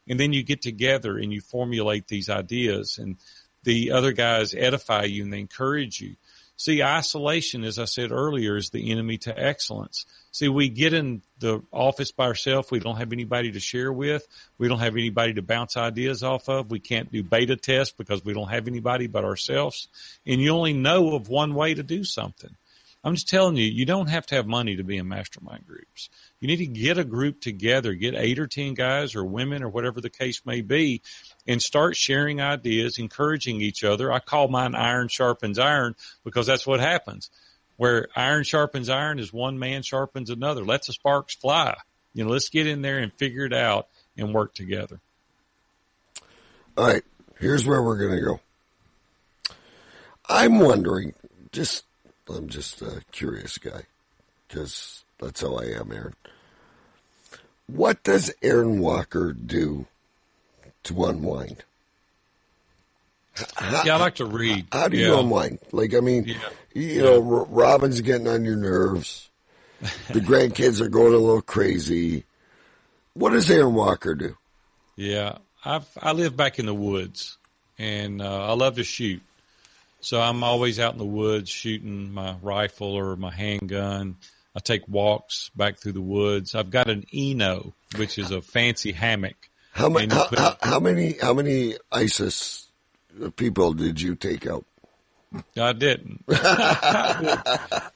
And then you get together and you formulate these ideas and the other guys edify you and they encourage you. See, isolation, as I said earlier, is the enemy to excellence. See, we get in the office by ourselves. We don't have anybody to share with. We don't have anybody to bounce ideas off of. We can't do beta tests because we don't have anybody but ourselves. And you only know of one way to do something. I'm just telling you, you don't have to have money to be in mastermind groups. You need to get a group together, get eight or 10 guys or women or whatever the case may be and start sharing ideas, encouraging each other. I call mine iron sharpens iron because that's what happens where iron sharpens iron is one man sharpens another. Let the sparks fly. You know, let's get in there and figure it out and work together. All right, here's where we're going to go. I'm wondering, just I'm just a curious guy, because that's how I am, Aaron. What does Aaron Walker do to unwind? yeah, I like to read. How do you unwind? Like, I mean, Yeah. you know, R- Robin's getting on your nerves. The grandkids are going a little crazy. What does Aaron Walker do? Yeah, I've I live back in the woods, and uh, I love to shoot. So I'm always out in the woods shooting my rifle or my handgun. I take walks back through the woods. I've got an Eno, which is a fancy hammock. How many? How, how, how many? How many ISIS people did you take out? I didn't. but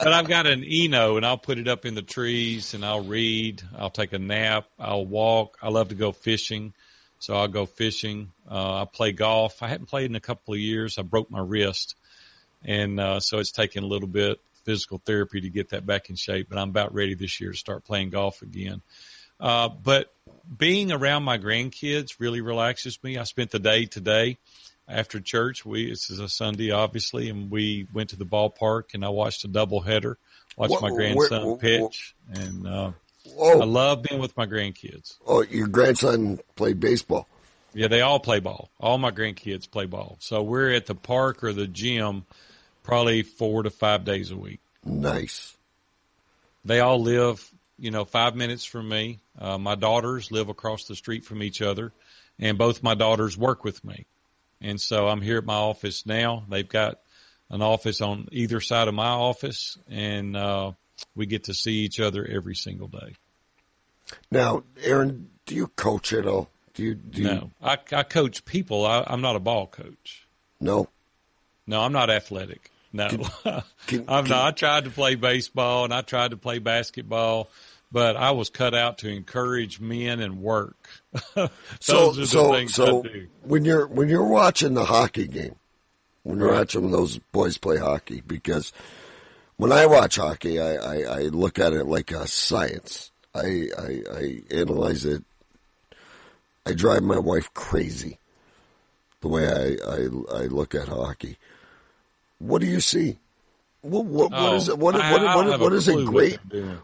I've got an Eno and I'll put it up in the trees and I'll read. I'll take a nap. I'll walk. I love to go fishing. So I'll go fishing. Uh, I play golf. I haven't played in a couple of years. I broke my wrist. And, uh, so it's taken a little bit physical therapy to get that back in shape, but I'm about ready this year to start playing golf again. Uh, but being around my grandkids really relaxes me. I spent the day today after church. We this is a Sunday, obviously, and we went to the ballpark and I watched a doubleheader. Watched my grandson pitch, and uh, I love being with my grandkids. oh, your grandson played baseball. Yeah, they all play ball. All my grandkids play ball. So we're at the park or the gym probably four to five days a week. Nice. They all live, you know, five minutes from me. Uh, my daughters live across the street from each other, and both my daughters work with me. And so I'm here at my office now. They've got an office on either side of my office, and uh, we get to see each other every single day. Now, Aaron, do you coach at all? Do you? Do you No, I, I coach people. I, I'm not a ball coach. No. No, I'm not athletic. No, can- I'm can- not. I tried to play baseball and I tried to play basketball, but I was cut out to encourage men and work. So, so, so when you're when you're watching the hockey game, when you're Right. watching those boys play hockey, because when I watch hockey, I, I, I look at it like a science. I, I, I analyze it. I drive my wife crazy the way I, I, I look at hockey. What do you see? What, what, what Oh, is it? What, I- what, I what, what is a great?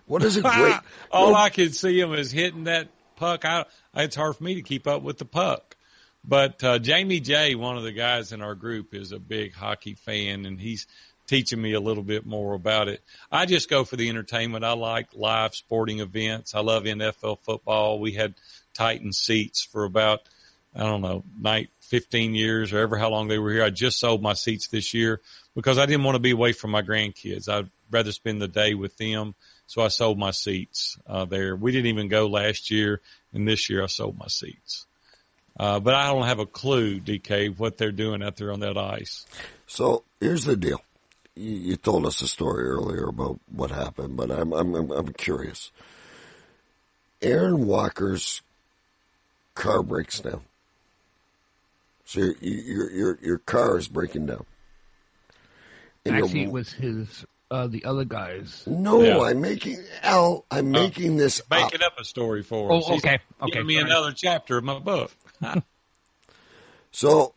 What is a great? All I can see him is hitting that puck. I, it's hard for me to keep up with the puck. But uh, Jamie J, one of the guys in our group, is a big hockey fan, and he's teaching me a little bit more about it. I just go for the entertainment. I like live sporting events. I love NFL football. We had Titan seats for about I don't know, night 15 years or ever how long they were here. I just sold my seats this year because I didn't want to be away from my grandkids. I'd rather spend the day with them. So I sold my seats uh, there. We didn't even go last year, and this year I sold my seats. Uh, but I don't have a clue, DK, what they're doing out there on that ice. So here's the deal. You, told us a story earlier about what happened, but I'm I'm I'm, I'm curious. Aaron Walker's car breaks down. So your your your, your car is breaking down. And you're- Actually, it was his uh, the other guys. no, Yeah. I'm making Al. I'm making this. Making up a story for Oh, us. He's okay, okay, me sorry. another chapter of my book. So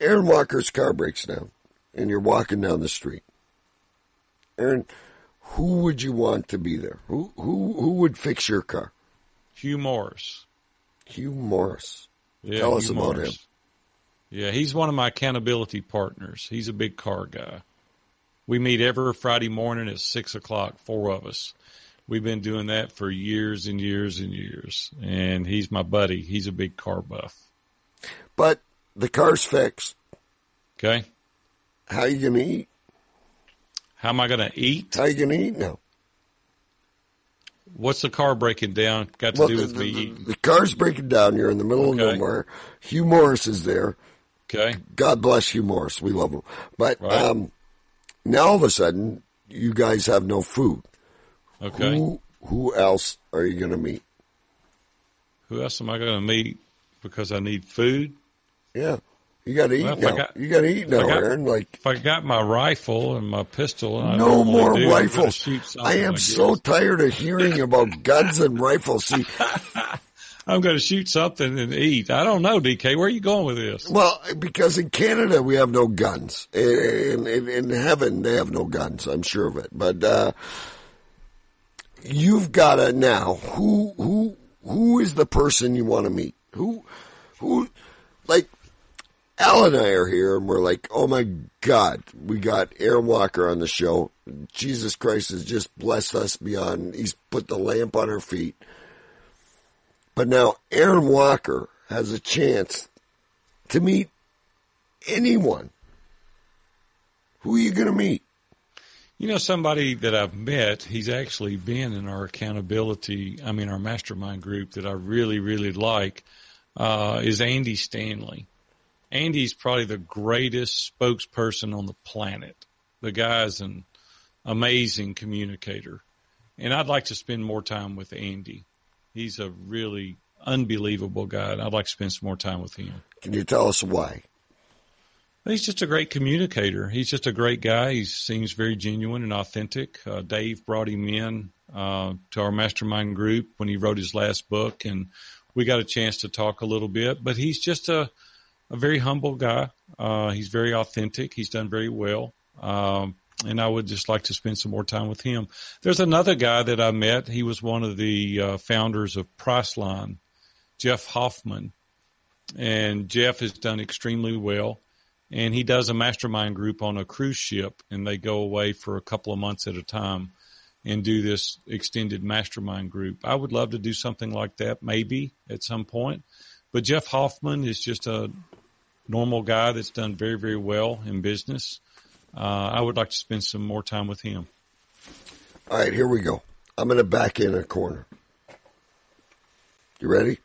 Aaron Walker's car breaks down, and you're walking down the street. Aaron, who would you want to be there? Who who who would fix your car? Hugh Morris. Hugh Morris. Yeah, Tell us Hugh about Morris. him. Yeah, he's one of my accountability partners. He's a big car guy. We meet every Friday morning at six o'clock, four of us. We've been doing that for years and years and years. And he's my buddy. He's a big car buff. But the car's fixed. Okay. How you gonna eat? How am I to eat? How you gonna eat now? What's the car breaking down got to Well, do the, with me the, eating? the car's breaking down. You're in the middle of nowhere. Hugh Morris is there. Okay. God bless you, Morris. We love him. But Right. um, now all of a sudden, you guys have no food. Okay. Who who else are you gonna meet? Who else am I going to meet because I need food? Yeah, You got to eat Well, now. Got- you got to eat now, got- Aaron. Like If I got my rifle and my pistol, and no more do, rifles. I am so tired of hearing about guns and rifles. See, I'm going to shoot something and eat. I don't know, DK. Where are you going with this? well, because in Canada we have no guns. In, in, in heaven they have no guns. I'm sure of it. But uh, you've got to now. Who who who is the person you want to meet? Who who like Al and I are here, and we're like, oh my God, we got Aaron Walker on the show. Jesus Christ has just blessed us beyond. He's put the lamp on our feet. But now Aaron Walker has a chance to meet anyone. Who are you going to meet? You know, somebody that I've met, he's actually been in our accountability, I mean, our mastermind group that I really, really like, uh, is Andy Stanley. Andy's probably the greatest spokesperson on the planet. The guy's an amazing communicator. And I'd like to spend more time with Andy. He's a really unbelievable guy, and I'd like to spend some more time with him. Can you tell us why? He's just a great communicator. He's just a great guy. He seems very genuine and authentic. Uh, Dave brought him in uh, to our mastermind group when he wrote his last book, and we got a chance to talk a little bit. But he's just a, a very humble guy. Uh, he's very authentic. He's done very well. Um, and I would just like to spend some more time with him. There's another guy that I met. He was one of the uh, founders of Priceline, Jeff Hoffman. And Jeff has done extremely well and he does a mastermind group on a cruise ship and they go away for a couple of months at a time and do this extended mastermind group. I would love to do something like that maybe at some point. But Jeff Hoffman is just a normal guy that's done very, very well in business. Uh, I would like to spend some more time with him. All right, here we go. I'm going to back in a corner. You ready?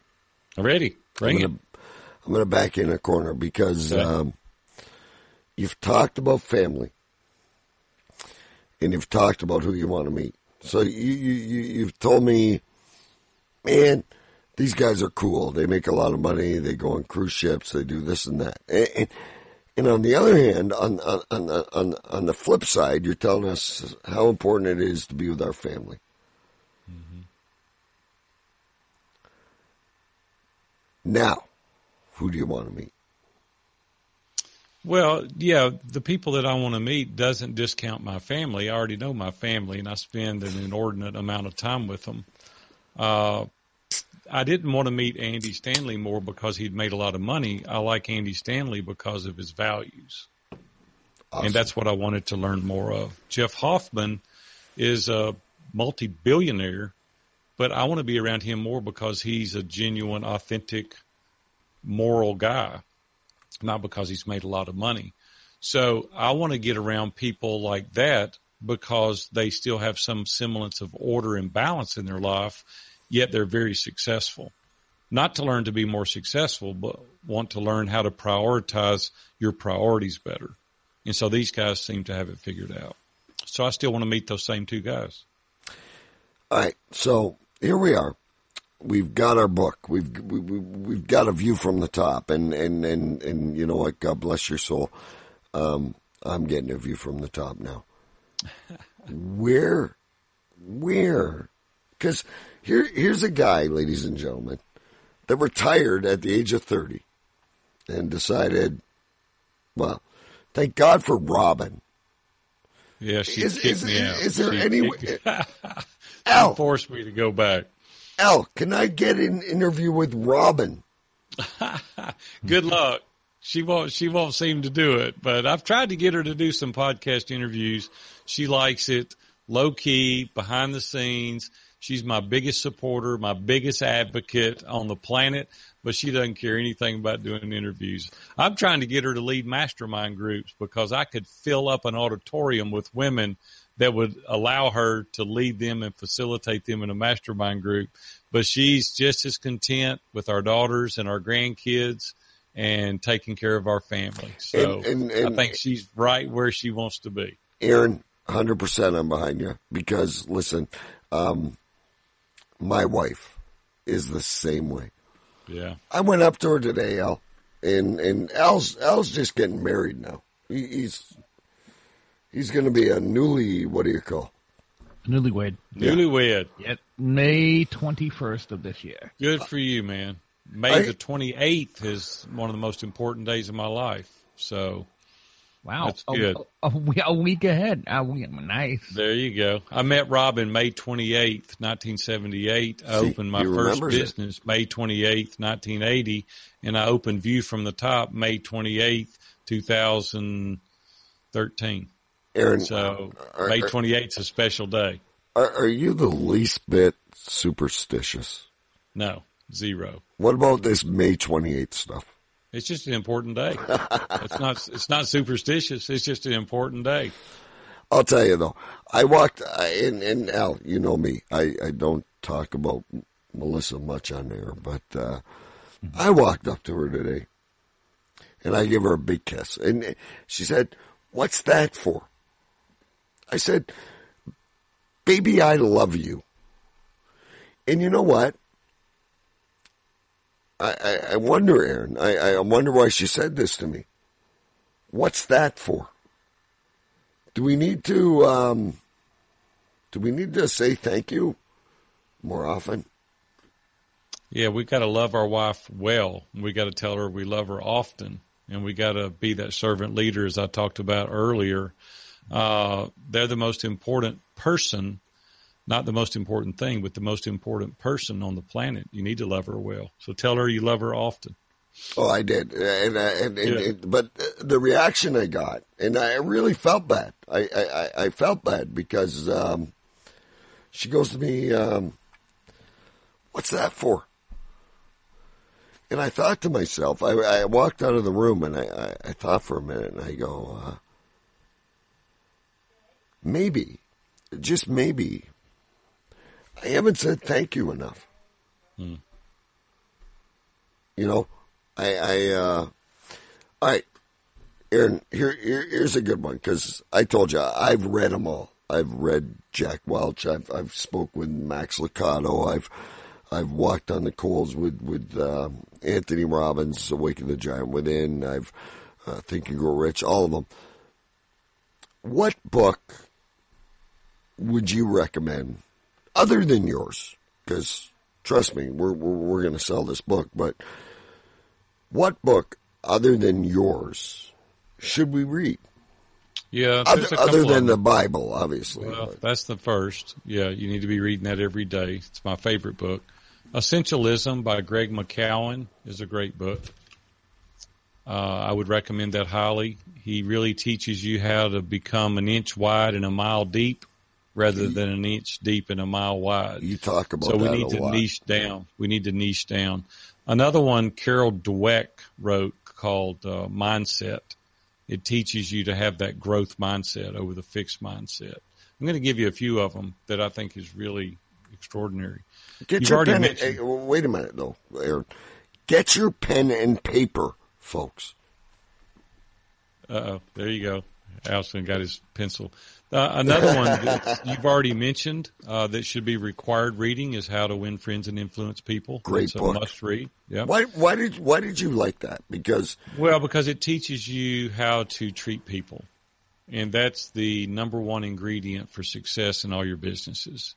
Ready? Bring I'm it. I'm going to back in a corner because Okay. um, you've talked about family, and you've talked about who you want to meet. So you, you, you you've told me, man, these guys are cool. They make a lot of money. They go on cruise ships. They do this and that. And, and, and on the other hand, on on on the, on, on the flip side, you're telling us how important it is to be with our family. Now, who do you want to meet? Well, yeah, the people that I want to meet doesn't discount my family. I already know my family, and I spend an inordinate amount of time with them. Uh, I didn't want to meet Andy Stanley more because he'd made a lot of money. I like Andy Stanley because of his values. And that's what I wanted to learn more of. Jeff Hoffman is a multi billionaire, but I want to be around him more because he's a genuine, authentic, moral guy not because he's made a lot of money. So I want to get around people like that because they still have some semblance of order and balance in their life, yet they're very successful. Not to learn to be more successful, but want to learn how to prioritize your priorities better. And so these guys seem to have it figured out. So I still want to meet those same two guys. All right, so here we are. We've got our book. We've we, we, we've got a view from the top, and and and and you know what? God bless your soul. Um, I'm getting a view from the top now. where, where? Because here here's a guy, ladies and gentlemen, that retired at the age of thirty, and decided, well, thank God for Robin. Yeah, she Is- kicked is- me out. is there She any kicked- Al, forced me to go back. Al, can I get an interview with Robin? Good luck. She won't. She won't seem to do it. But I've tried to get her to do some podcast interviews. She likes it, low key, behind the scenes. She's my biggest supporter, my biggest advocate on the planet. But she doesn't care anything about doing interviews. I'm trying to get her to lead mastermind groups because I could fill up an auditorium with women that would allow her to lead them and facilitate them in a mastermind group. But she's just as content with our daughters and our grandkids and taking care of our family. So And- and- and- I think she's right where she wants to be. Aaron, 100% I'm behind you because listen, um, my wife is the same way. Yeah. I went up to her today, Al, and and Al's Al's just getting married now. He, he's he's going to be a newly what do you call? Newlywed. Newlywed. Yet May 21st of this year. Good for you, man. May I- the 28th is one of the most important days of my life. So Wow. That's A- good. A, a a week ahead. Ah, a week, nice. there you go. I met Robin May 28th, 1978. I See, opened my first remembers it. business May 28th, 1980. And I opened View from the Top May 28th, 2013. Aaron, So are- May are- 28th is a special day. are, are you the least bit superstitious? No, zero. What about this May 28th stuff? It's just an important day. it's not. It's not superstitious. It's just an important day. I'll tell you though, I walked, I, and, and Al, you know me, I, I don't talk about Melissa much on there, but uh, I walked up to her today, and I gave her a big kiss, and she said, "What's that for?" I said, "Baby, I love you." And you know what? I, I, wonder, Aaron. I, I wonder why she said this to me. What's that for? Do we need to um, do we need to say thank you more often? Yeah, we got to love our wife well. We got to tell her we love her often, and we got to be that servant leader, as I talked about earlier. Uh, they're the most important person, not the most important thing, but the most important person on the planet. You need to love her well. So tell her you love her often. Oh, I did, and uh, and, and, Yeah. and but the reaction I got, and I really felt bad. I I, I- I felt bad because um, she goes to me, um, "What's that for?" And I thought to myself, I, I walked out of the room and I, I, I thought for a minute, and I go, uh, maybe, just maybe, I haven't said thank you enough. You know, I, I, uh, all right, Aaron, here, here here's a good one because I told you I've read them all. I've read Jack Welch. I've, I've spoke with Max Lucado. I've, I've walked on the coals with, with, um Anthony Robbins, Awaken the Giant Within. I've, uh, Think and Grow Rich, all of them. What book would you recommend other than yours? Because trust me, we're, we're, we're going to sell this book, but what book other than yours should we read? Yeah, Other, other than the. Bible, obviously. Well, that's the first. Yeah, you need to be reading that every day. It's my favorite book. Essentialism by Greg McKeown is a great book. Uh, I would recommend that highly. He really teaches you how to become an inch wide and a mile deep rather than an inch deep and a mile wide. you talk about So we need to lot. niche down. We need to niche down. Another one Carol Dweck wrote called uh, Mindset. It teaches you to have that growth mindset over the fixed mindset. I'm going to give you a few of them that I think is really extraordinary. Get You've your pen. mentioned- hey, wait a minute, though, Aaron. Get your pen and paper, folks. Uh, there you go. Allison got his pencil. Uh, another one that you've already mentioned uh, that should be required reading is How to Win Friends and Influence People. Great it's book. a must read. Yeah. Why? Why did? Why did you like that? Because Well, because it teaches you how to treat people. And that's the number one ingredient for success in all your businesses.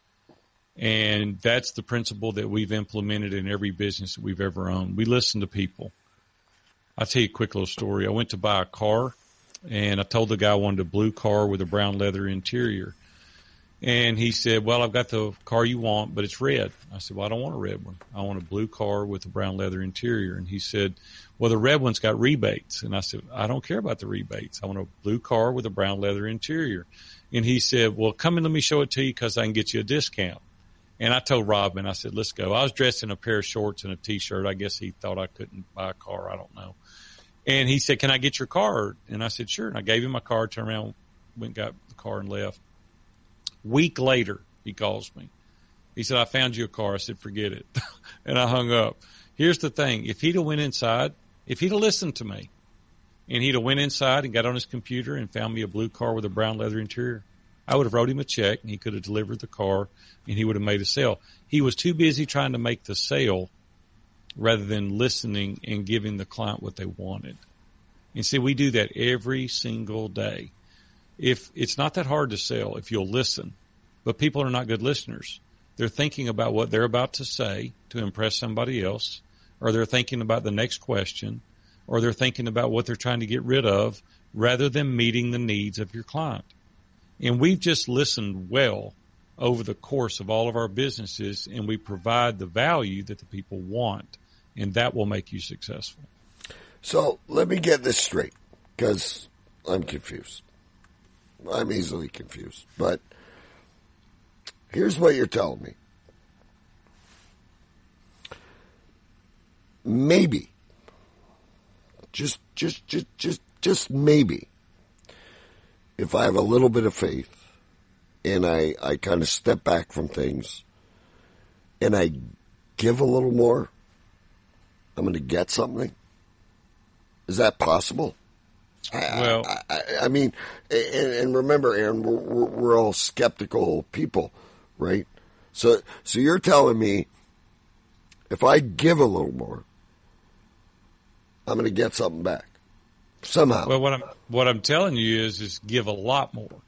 And that's the principle that we've implemented in every business that we've ever owned. We listen to people. I'll tell you a quick little story. I went to buy a car and I told the guy I wanted a blue car with a brown leather interior. And he said, well, I've got the car you want, but it's red. I said, well, I don't want a red one. I want a blue car with a brown leather interior. And he said, well, the red one's got rebates. And I said, I don't care about the rebates. I want a blue car with a brown leather interior. And he said, well, come and let me show it to you because I can get you a discount. And I told Robin, I said, let's go. I was dressed in a pair of shorts and a t-shirt. I guess he thought I couldn't buy a car. I don't know. And he said, can I get your car? And I said, sure. And I gave him my car, turned around, went, got the car and left. Week later, he calls me. He said, I found you a car. I said, forget it. and I hung up. Here's the thing. If he'd have went inside, if he'd have listened to me and he'd have went inside and got on his computer and found me a blue car with a brown leather interior, I would have wrote him a check and he could have delivered the car and he would have made a sale. He was too busy trying to make the sale rather than listening and giving the client what they wanted. And see, we do that every single day. If it's not that hard to sell, if you'll listen, but people are not good listeners. They're thinking about what they're about to say to impress somebody else, or they're thinking about the next question, or they're thinking about what they're trying to get rid of rather than meeting the needs of your client. And we've just listened well over the course of all of our businesses and we provide the value that the people want and that will make you successful. So let me get this straight because I'm confused. I'm easily confused. But here's what you're telling me. Maybe, just, just, just, just, just maybe, if I have a little bit of faith and I, I kind of step back from things and I give a little more, I'm going to get something. Is that possible? Well, I, I, I mean, and, and, remember, Aaron, we're, we're, we're, all skeptical people, right? So, so you're telling me if I give a little more, I'm going to get something back somehow. Well, what I'm what I'm telling you is, is give a lot more,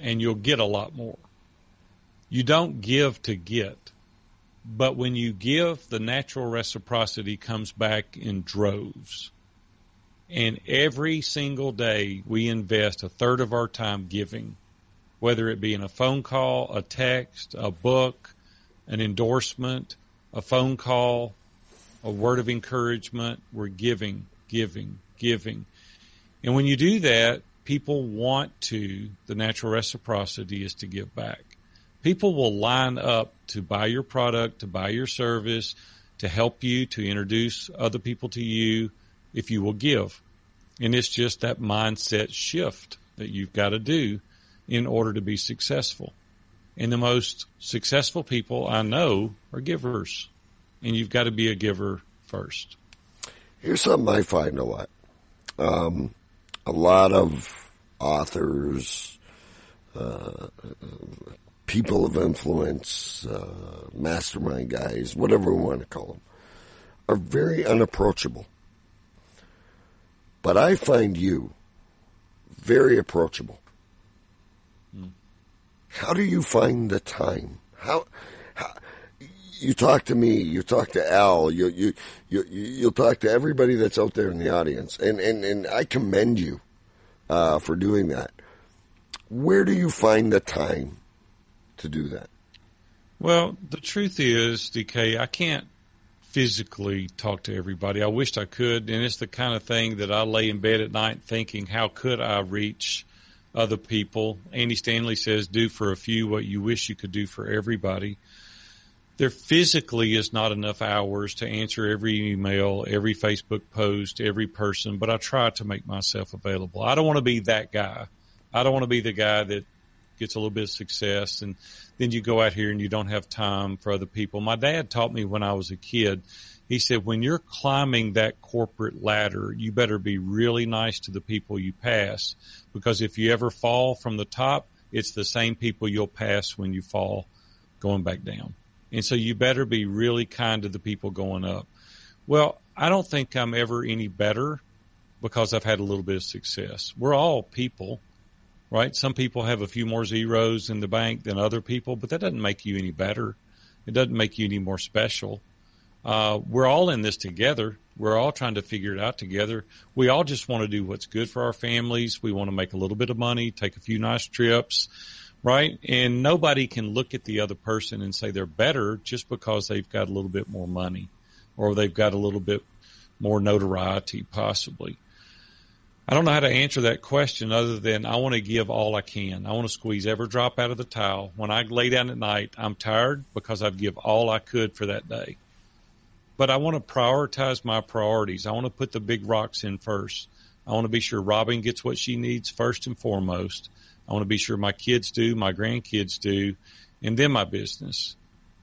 and you'll get a lot more. You don't give to get, but when you give, the natural reciprocity comes back in droves. And every single day, we invest a third of our time giving, whether it be in a phone call, a text, a book, an endorsement, a phone call, a word of encouragement. We're giving, giving, giving. And when you do that, people want to, the natural reciprocity is to give back. People will line up to buy your product, to buy your service, to help you, to introduce other people to you if you will give. And it's just that mindset shift that you've got to do in order to be successful. And the most successful people I know are givers. And you've got to be a giver first. Here's something I find a lot. Um, a lot of authors, uh, people of influence, uh, mastermind guys, whatever we want to call them, are very unapproachable. But I find you very approachable. Mm. How do you find the time? How, how, you talk to me, you talk to Al, you you you you'll talk to everybody that's out there in the audience, and and and I commend you uh, for doing that. Where do you find the time to do that? Well, the truth is, DK, I can't physically talk to everybody. I wished I could, and it's the kind of thing that I lay in bed at night thinking, how could I reach other people? Andy Stanley says, do for a few what you wish you could do for everybody. There physically is not enough hours to answer every email, every Facebook post, every person, but I try to make myself available. I don't want to be that guy. I don't want to be the guy that gets a little bit of success and then you go out here and you don't have time for other people. My dad taught me when I was a kid. He said, when you're climbing that corporate ladder, you better be really nice to the people you pass because if you ever fall from the top, it's the same people you'll pass when you fall going back down. And so you better be really kind to the people going up. Well, I don't think I'm ever any better because I've had a little bit of success. We're all people right? Some people have a few more zeros in the bank than other people, but that doesn't make you any better. It doesn't make you any more special. Uh, we're all in this together. We're all trying to figure it out together. We all just want to do what's good for our families. We want to make a little bit of money, take a few nice trips, right? And nobody can look at the other person and say they're better just because they've got a little bit more money or they've got a little bit more notoriety, possibly. I don't know how to answer that question other than I want to give all I can. I want to squeeze every drop out of the towel. When I lay down at night, I'm tired because I've give all I could for that day. But I want to prioritize my priorities. I want to put the big rocks in first. I want to be sure Robin gets what she needs first and foremost. I want to be sure my kids do, my grandkids do, and then my business.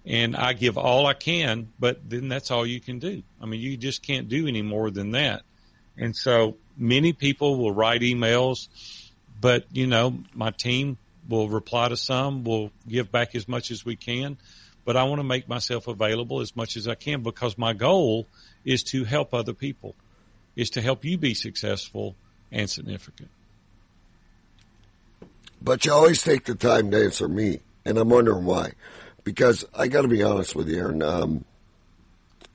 And I give all I can, but then that's all you can do. I mean, you just can't do any more than that. And so many people will write emails, but you know, my team will reply to some, we'll give back as much as we can. but I want to make myself available as much as I can because my goal is to help other people, is to help you be successful and significant. But you always take the time to answer me, and I'm wondering why. Because I got to be honest with you, Aaron. Um,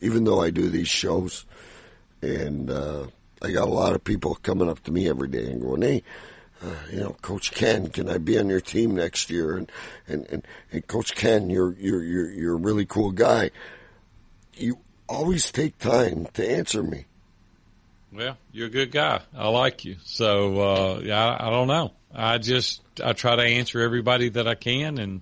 even though I do these shows, and uh, I got a lot of people coming up to me every day and going, "Hey, uh, you know, Coach Ken, can I be on your team next year?" And and and, and Coach Ken, you're you're you're you're a really cool guy. You always take time to answer me. Well, you're a good guy. I like you. So uh, yeah, I, I don't know. I just I try to answer everybody that I can, and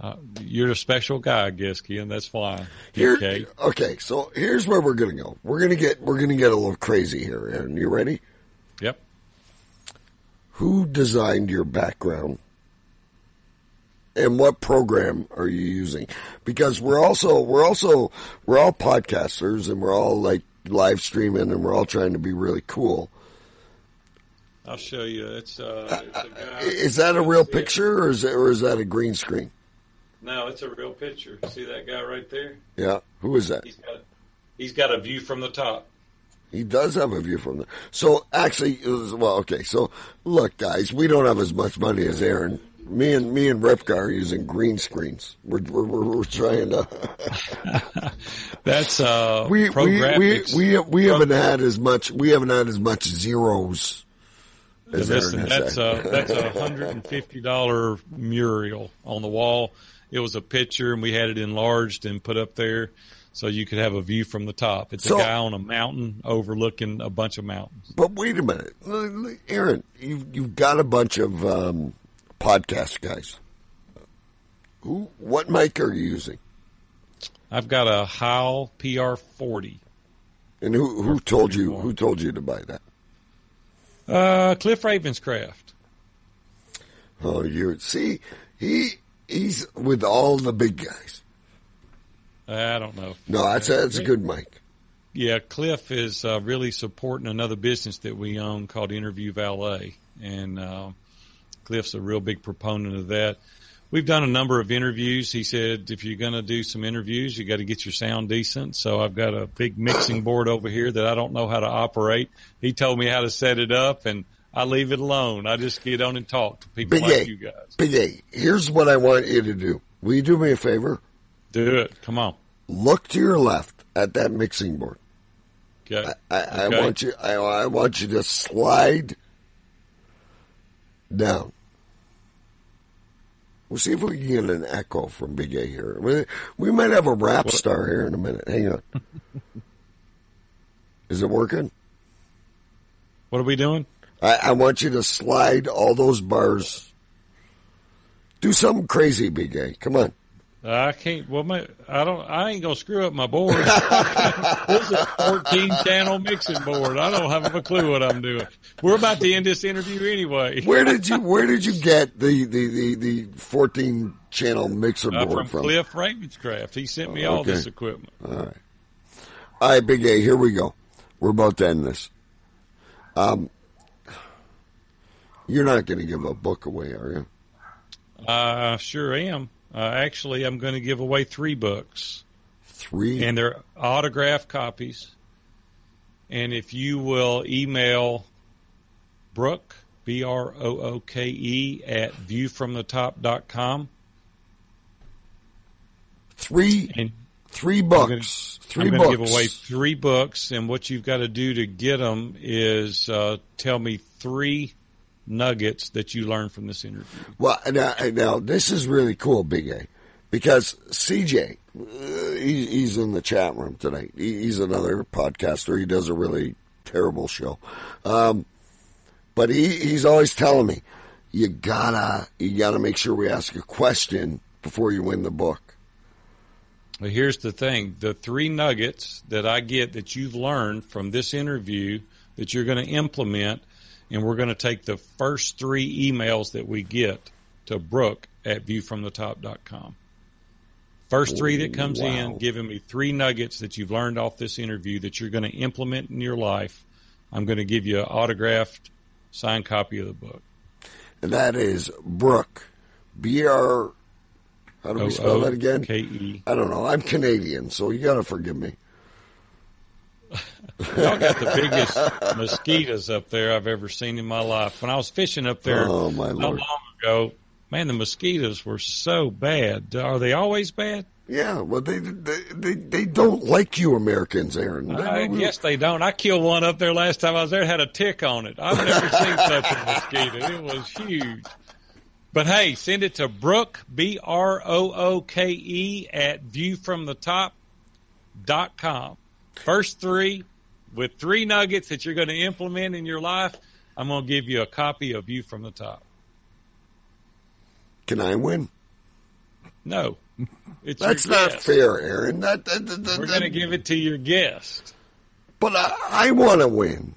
uh, you're a special guy, I guess, Ken. That's fine. Here, Okay. okay, so here's where we're gonna go. We're gonna get we're gonna get a little crazy here, Aaron. You ready? Yep. Who designed your background? And what program are you using? Because we're also we're also we're all podcasters and we're all like live streaming and we're all trying to be really cool. I'll show you. It's, uh, it's a guy. Is that a real picture or is it, or is that a green screen? No, it's a real picture. See that guy right there? Yeah. Who is that? He's got he's got a view from the top. He does have a view from the. So actually, it was- well, okay. So look, guys, we don't have as much money as Aaron. Me and me and Ripka are using green screens. We're we're, we're, we're trying to. That's uh we we we we, we haven't had as much. We haven't had as much zeros. As Listen, that's a that's a hundred and fifty dollar mural on the wall. It was a picture, and we had it enlarged and put up there, so you could have a view from the top. It's So- a guy on a mountain overlooking a bunch of mountains. But wait a minute, Aaron, you've you've got a bunch of um, podcast guys. Who? What mic are you using? I've got a Heil PR forty. And who who told you who told you to buy that? Uh, Cliff Ravenscraft. Oh, you see, he he's with all the big guys. I don't know. No, that's a, that's a good mic. Yeah, Cliff is uh, really supporting another business that we own called Interview Valet, and uh, Cliff's a real big proponent of that. We've done a number of interviews. He said if you're going to do some interviews, you got to get your sound decent. So I've got a big mixing board over here that I don't know how to operate. He told me how to set it up, and I leave it alone. I just get on and talk to people Big like A, you guys. Big A. Here's what I want you to do. Will you do me a favor? Do it. Come on. Look to your left at that mixing board. Okay. I, I Okay. want you. I, I want you to slide down. We'll see if we can get an echo from Big A here. We, we might have a rap star here in a minute. Hang on. Is it working? What are we doing? I, I want you to slide all those bars. Do something crazy, Big A. Come on. I can't. Well, my, I don't. I ain't gonna screw up my board. this is a 14 channel mixing board. I don't have a clue what I'm doing. We're about to end this interview anyway. Where did you Where did you get the the the, the fourteen channel mixer Uh, board from from? Cliff Ravenscraft. He sent me all Okay. this equipment. All right. All right, Big A, here we go. We're about to end this. Um, you're not going to give a book away, are you? I sure am. Uh, actually, I'm going to give away three books, Three. and they're autographed copies. And if you will email Brooke B R O O K E at viewfromthetop.com three. and Three books. Three I'm books. going to give away three books, and what you've got to do to get them is uh, tell me three nuggets that you learned from this interview. Well, now, now this is really cool, Big A, because CJ, uh, he, he's in the chat room tonight. He, he's another podcaster. He does a really terrible show, um, but he, he's always telling me, you gotta you gotta make sure we ask a question before you win the book. Well, here's the thing: the three nuggets that I get that you've learned from this interview that you're going to implement, and we're going to take the first three emails that we get to Brooke at viewfromthetop.com. First three that comes Wow. in, giving me three nuggets that you've learned off this interview that you're going to implement in your life. I'm going to give you an autographed, signed copy of the book. And that is Brooke, B R. How do we spell that again? K E. I don't know. I'm Canadian, so you got to forgive me. Y'all got the biggest mosquitoes up there I've ever seen in my life. When I was fishing up there Oh, my not Lord. long ago, man, the mosquitoes were so bad. Are they always bad? Yeah, well, they they they, they don't like you Americans, Aaron. Uh, I guess they don't. I killed one up there last time I was there. It had a tick on it. I've never seen such a mosquito. It was huge. But hey, send it to Brooke, B R O O K E, at viewfromthetop dot com. First three, with three nuggets that you're going to implement in your life, I'm going to give you a copy of View from the Top. Can I win? No. It's That's not guest. fair, Aaron. That, that, that, that- We're going to give it to your guest. But I, I want to win.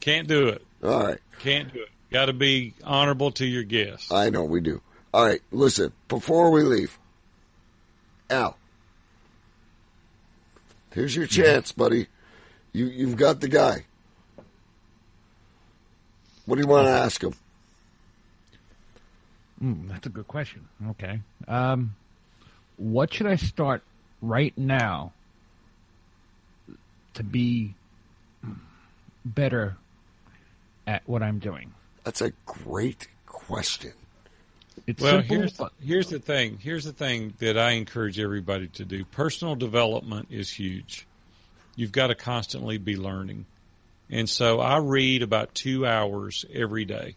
Can't do it. All right. Can't do it. Got to be honorable to your guest. I know we do. All right. Listen, before we leave, Al, here's your chance, buddy. You you've got the guy. What do you want to ask him? Mm, that's a good question. Okay. Um, what should I start right now to be better at what I'm doing? That's a great question. It's Well, simple, here's here's the thing. Here's the thing that I encourage everybody to do. Personal development is huge. You've got to constantly be learning. And so I read about 2 hours every day.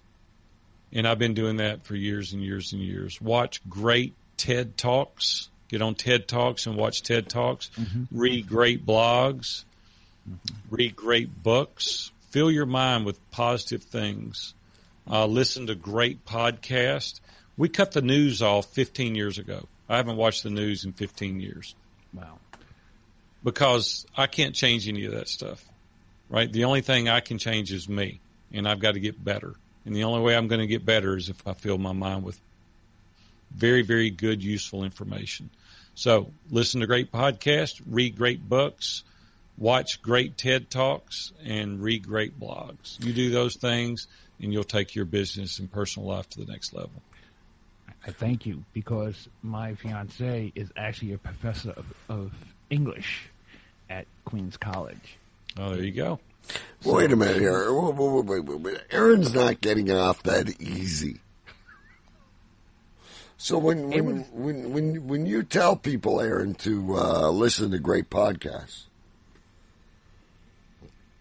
And I've been doing that for years and years and years. Watch great TED Talks. Get on TED Talks and watch TED Talks. Read great blogs. Read great books. Fill your mind with positive things. Uh, listen to great podcasts. We cut the news off 15 years ago. I haven't watched the news in 15 years wow. because I can't change any of that stuff. Right? The only thing I can change is me, and I've got to get better. And the only way I'm going to get better is if I fill my mind with very, very good, useful information. So listen to great podcasts, read great books, watch great TED Talks, and read great blogs. You do those things, and you'll take your business and personal life to the next level. I thank you because my fiance is actually a professor of, of English at Queens College. Oh, there you go. Wait a minute here. Wait, wait, wait, wait, wait. Aaron's not getting off that easy. So when when when when when you tell people, Aaron, to uh, listen to great podcasts,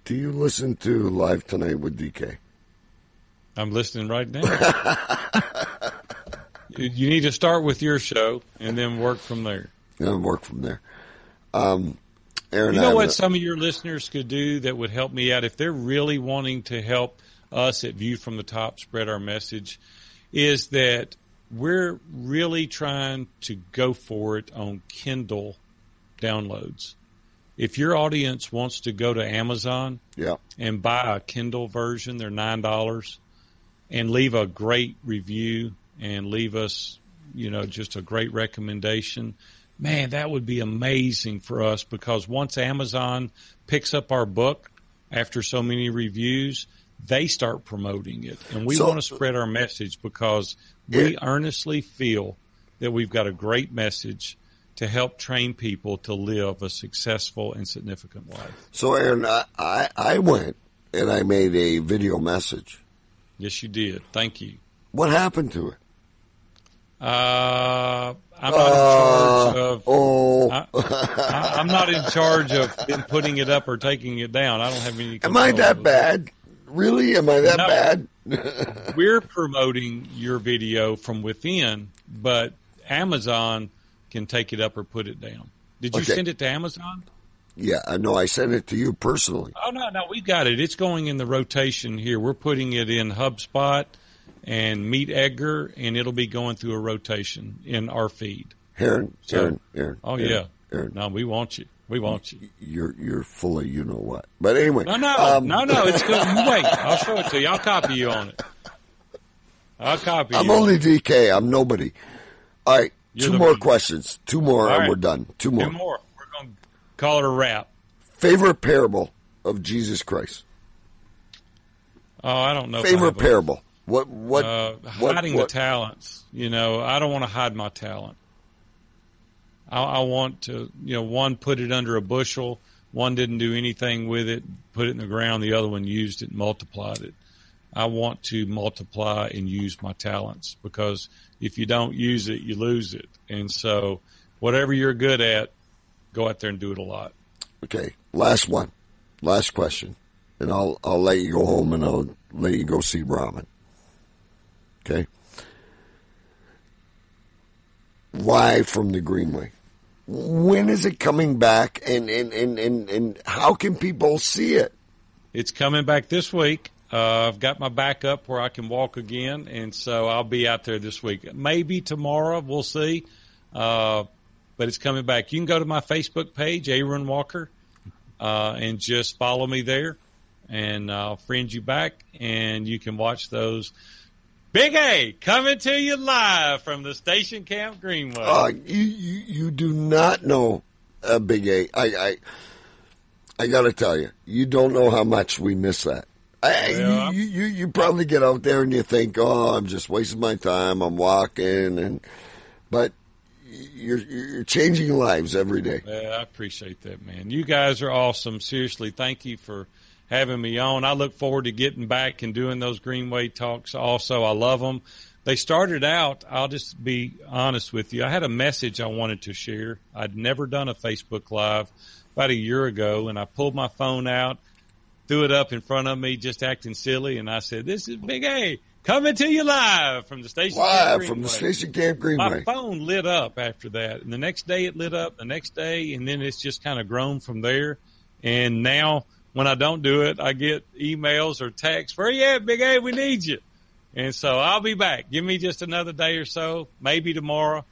do you listen to Live Tonight with DK? I'm listening right now. you need to start with your show and then work from there. And work from there. Um, Aaron, You know what a- some of your listeners could do that would help me out if they're really wanting to help us at View from the Top spread our message is that we're really trying to go for it on Kindle downloads. If your audience wants to go to Amazon Yeah. and buy a Kindle version, they're nine dollars, and leave a great review and leave us, you know, just a great recommendation. Man, that would be amazing for us because once Amazon picks up our book after so many reviews, they start promoting it. And we So- want to spread our message because we earnestly feel that we've got a great message to help train people to live a successful and significant life. So, Aaron, I, I I went and I made a video message. Yes, you did. Thank you. What happened to it? Uh, I'm not in charge Uh, of. oh, I, I'm not in charge of putting it up or taking it down. I don't have any. am I that bad? Really? Am I that No. bad? We're promoting your video from within, but Amazon can take it up or put it down. Did you Okay. send it to Amazon? Yeah, I know. I sent it to you personally. Oh no, no, we got it. It's going in the rotation here. We're putting it in HubSpot and Meet Edgar, and it'll be going through a rotation in our feed. Aaron, So- Aaron, Aaron. Oh Aaron, yeah. Aaron. No, we want you. We want you. You're you're full of you know what. But anyway, No, no, um, no, no. It's good. You wait. I'll show it to you. I'll copy you on it. I'll copy I'm only DK. I'm nobody. All right, You're two more one. questions. Two more, All and right. we're done. Two more. Two more. We're going to call it a wrap. Favorite parable of Jesus Christ. Oh, I don't know. Favorite parable. What what? Uh, hiding what- the talents. You know, I don't want to hide my talent. I, I want to, you know, one put it under a bushel, one didn't do anything with it, put it in the ground, the other one used it, multiplied it. I want to multiply and use my talents because if you don't use it, you lose it. And so, whatever you're good at, go out there and do it a lot. Okay, last one, last question, and I'll I'll let you go home and I'll let you go see Ramen. Okay. Live from the Greenway. When is it coming back, and and and and, and how can people see it? It's coming back this week. Uh, I've got my back up where I can walk again, and so I'll be out there this week. Maybe tomorrow, we'll see. Uh, but it's coming back. You can go to my Facebook page, Aaron Walker, uh, and just follow me there, and I'll friend you back, and you can watch those. Big A coming to you live from the Station Camp Greenway. Uh, you, you you do not know uh, Big A. I I I got to tell you, you don't know how much we miss that. I, Yeah. you, you you probably get out there and you think, oh, I'm just wasting my time. I'm walking, and but you're you're changing lives every day. Yeah, I appreciate that, man. You guys are awesome. Seriously, thank you for having me on. I look forward to getting back and doing those Greenway talks. Also, I love them. They started out. I'll just be honest with you. I had a message I wanted to share. I'd never done a Facebook Live about a year ago, and I pulled my phone out, threw it up in front of me, just acting silly, and I said, "This is Big A coming to you live from the station." Live from the Station Camp Greenway. my phone lit up after that, and the next day it lit up. The next day, and then it's just kind of grown from there. And now, when I don't do it, I get emails or texts. Where you at, Big A? We need you. And so I'll be back. Give me just another day or so, maybe tomorrow,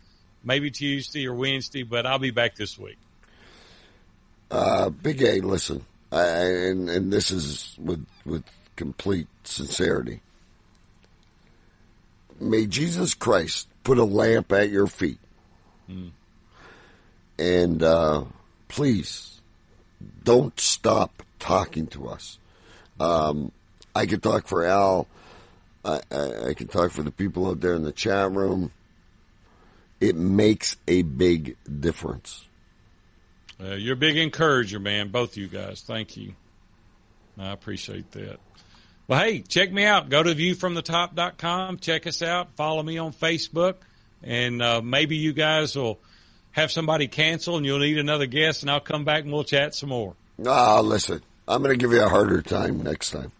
maybe Tuesday or Wednesday, but I'll be back this week. Uh, Big A, listen, I, and and this is with with complete sincerity. May Jesus Christ put a lamp at your feet, and uh, please don't stop talking to us. Um, I could talk for Al. I, I, I can talk for the people out there in the chat room. It makes a big difference. Uh, you're a big encourager, man. Both of you guys. Thank you. I appreciate that. Well, hey, check me out. Go to viewfromthetop.com. Check us out. Follow me on Facebook. And uh, maybe you guys will have somebody cancel and you'll need another guest, and I'll come back and we'll chat some more. Ah, listen, I'm going to give you a harder time next time.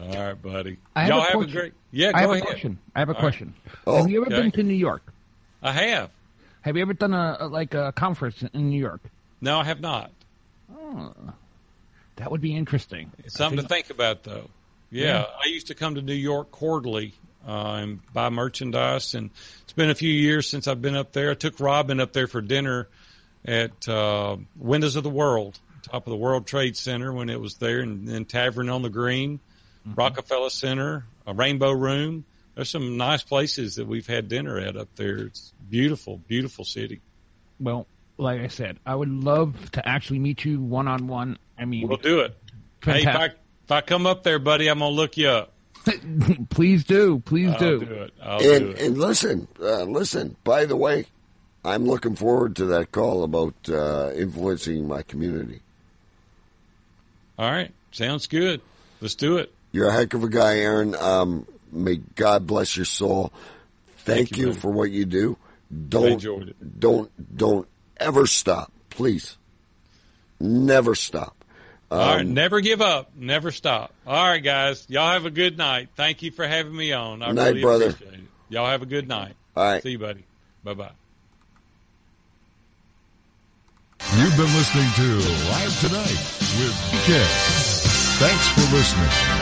All right, buddy. I have Y'all a have a question. great. Yeah, I have go a question. I have a All right. question. Oh, have you ever okay. been to New York? I have. Have you ever done a, a like a conference in New York? No, I have not. Oh, That would be interesting. It's something to think about, though. Yeah, Yeah. I used to come to New York quarterly uh, and buy merchandise, and it's been a few years since I've been up there. I took Robin up there for dinner at uh, Windows of the World, top of the World Trade Center when it was there, and then Tavern on the Green, Rockefeller Center, a Rainbow Room. There's some nice places that we've had dinner at up there. It's beautiful, beautiful city. Well, like I said, I would love to actually meet you one on one. I mean, We'll do it. Hey, if I, if I come up there, buddy, I'm gonna look you up. please do, please I'll do. do it. I'll do And it. and listen, uh, listen. By the way, I'm looking forward to that call about uh, influencing my community. All right. Sounds good. Let's do it. You're a heck of a guy, Aaron. Um, may God bless your soul. Thank, Thank you, you, for what you do. Don't enjoyed it. don't don't ever stop, please. Never stop. All right. Never give up. Never stop. All right, guys. Y'all have a good night. Thank you for having me on. I Night, really brother. appreciate it. Y'all have a good night. All right. See you, buddy. Bye bye. You've been listening to Live Tonight with DK. Thanks for listening.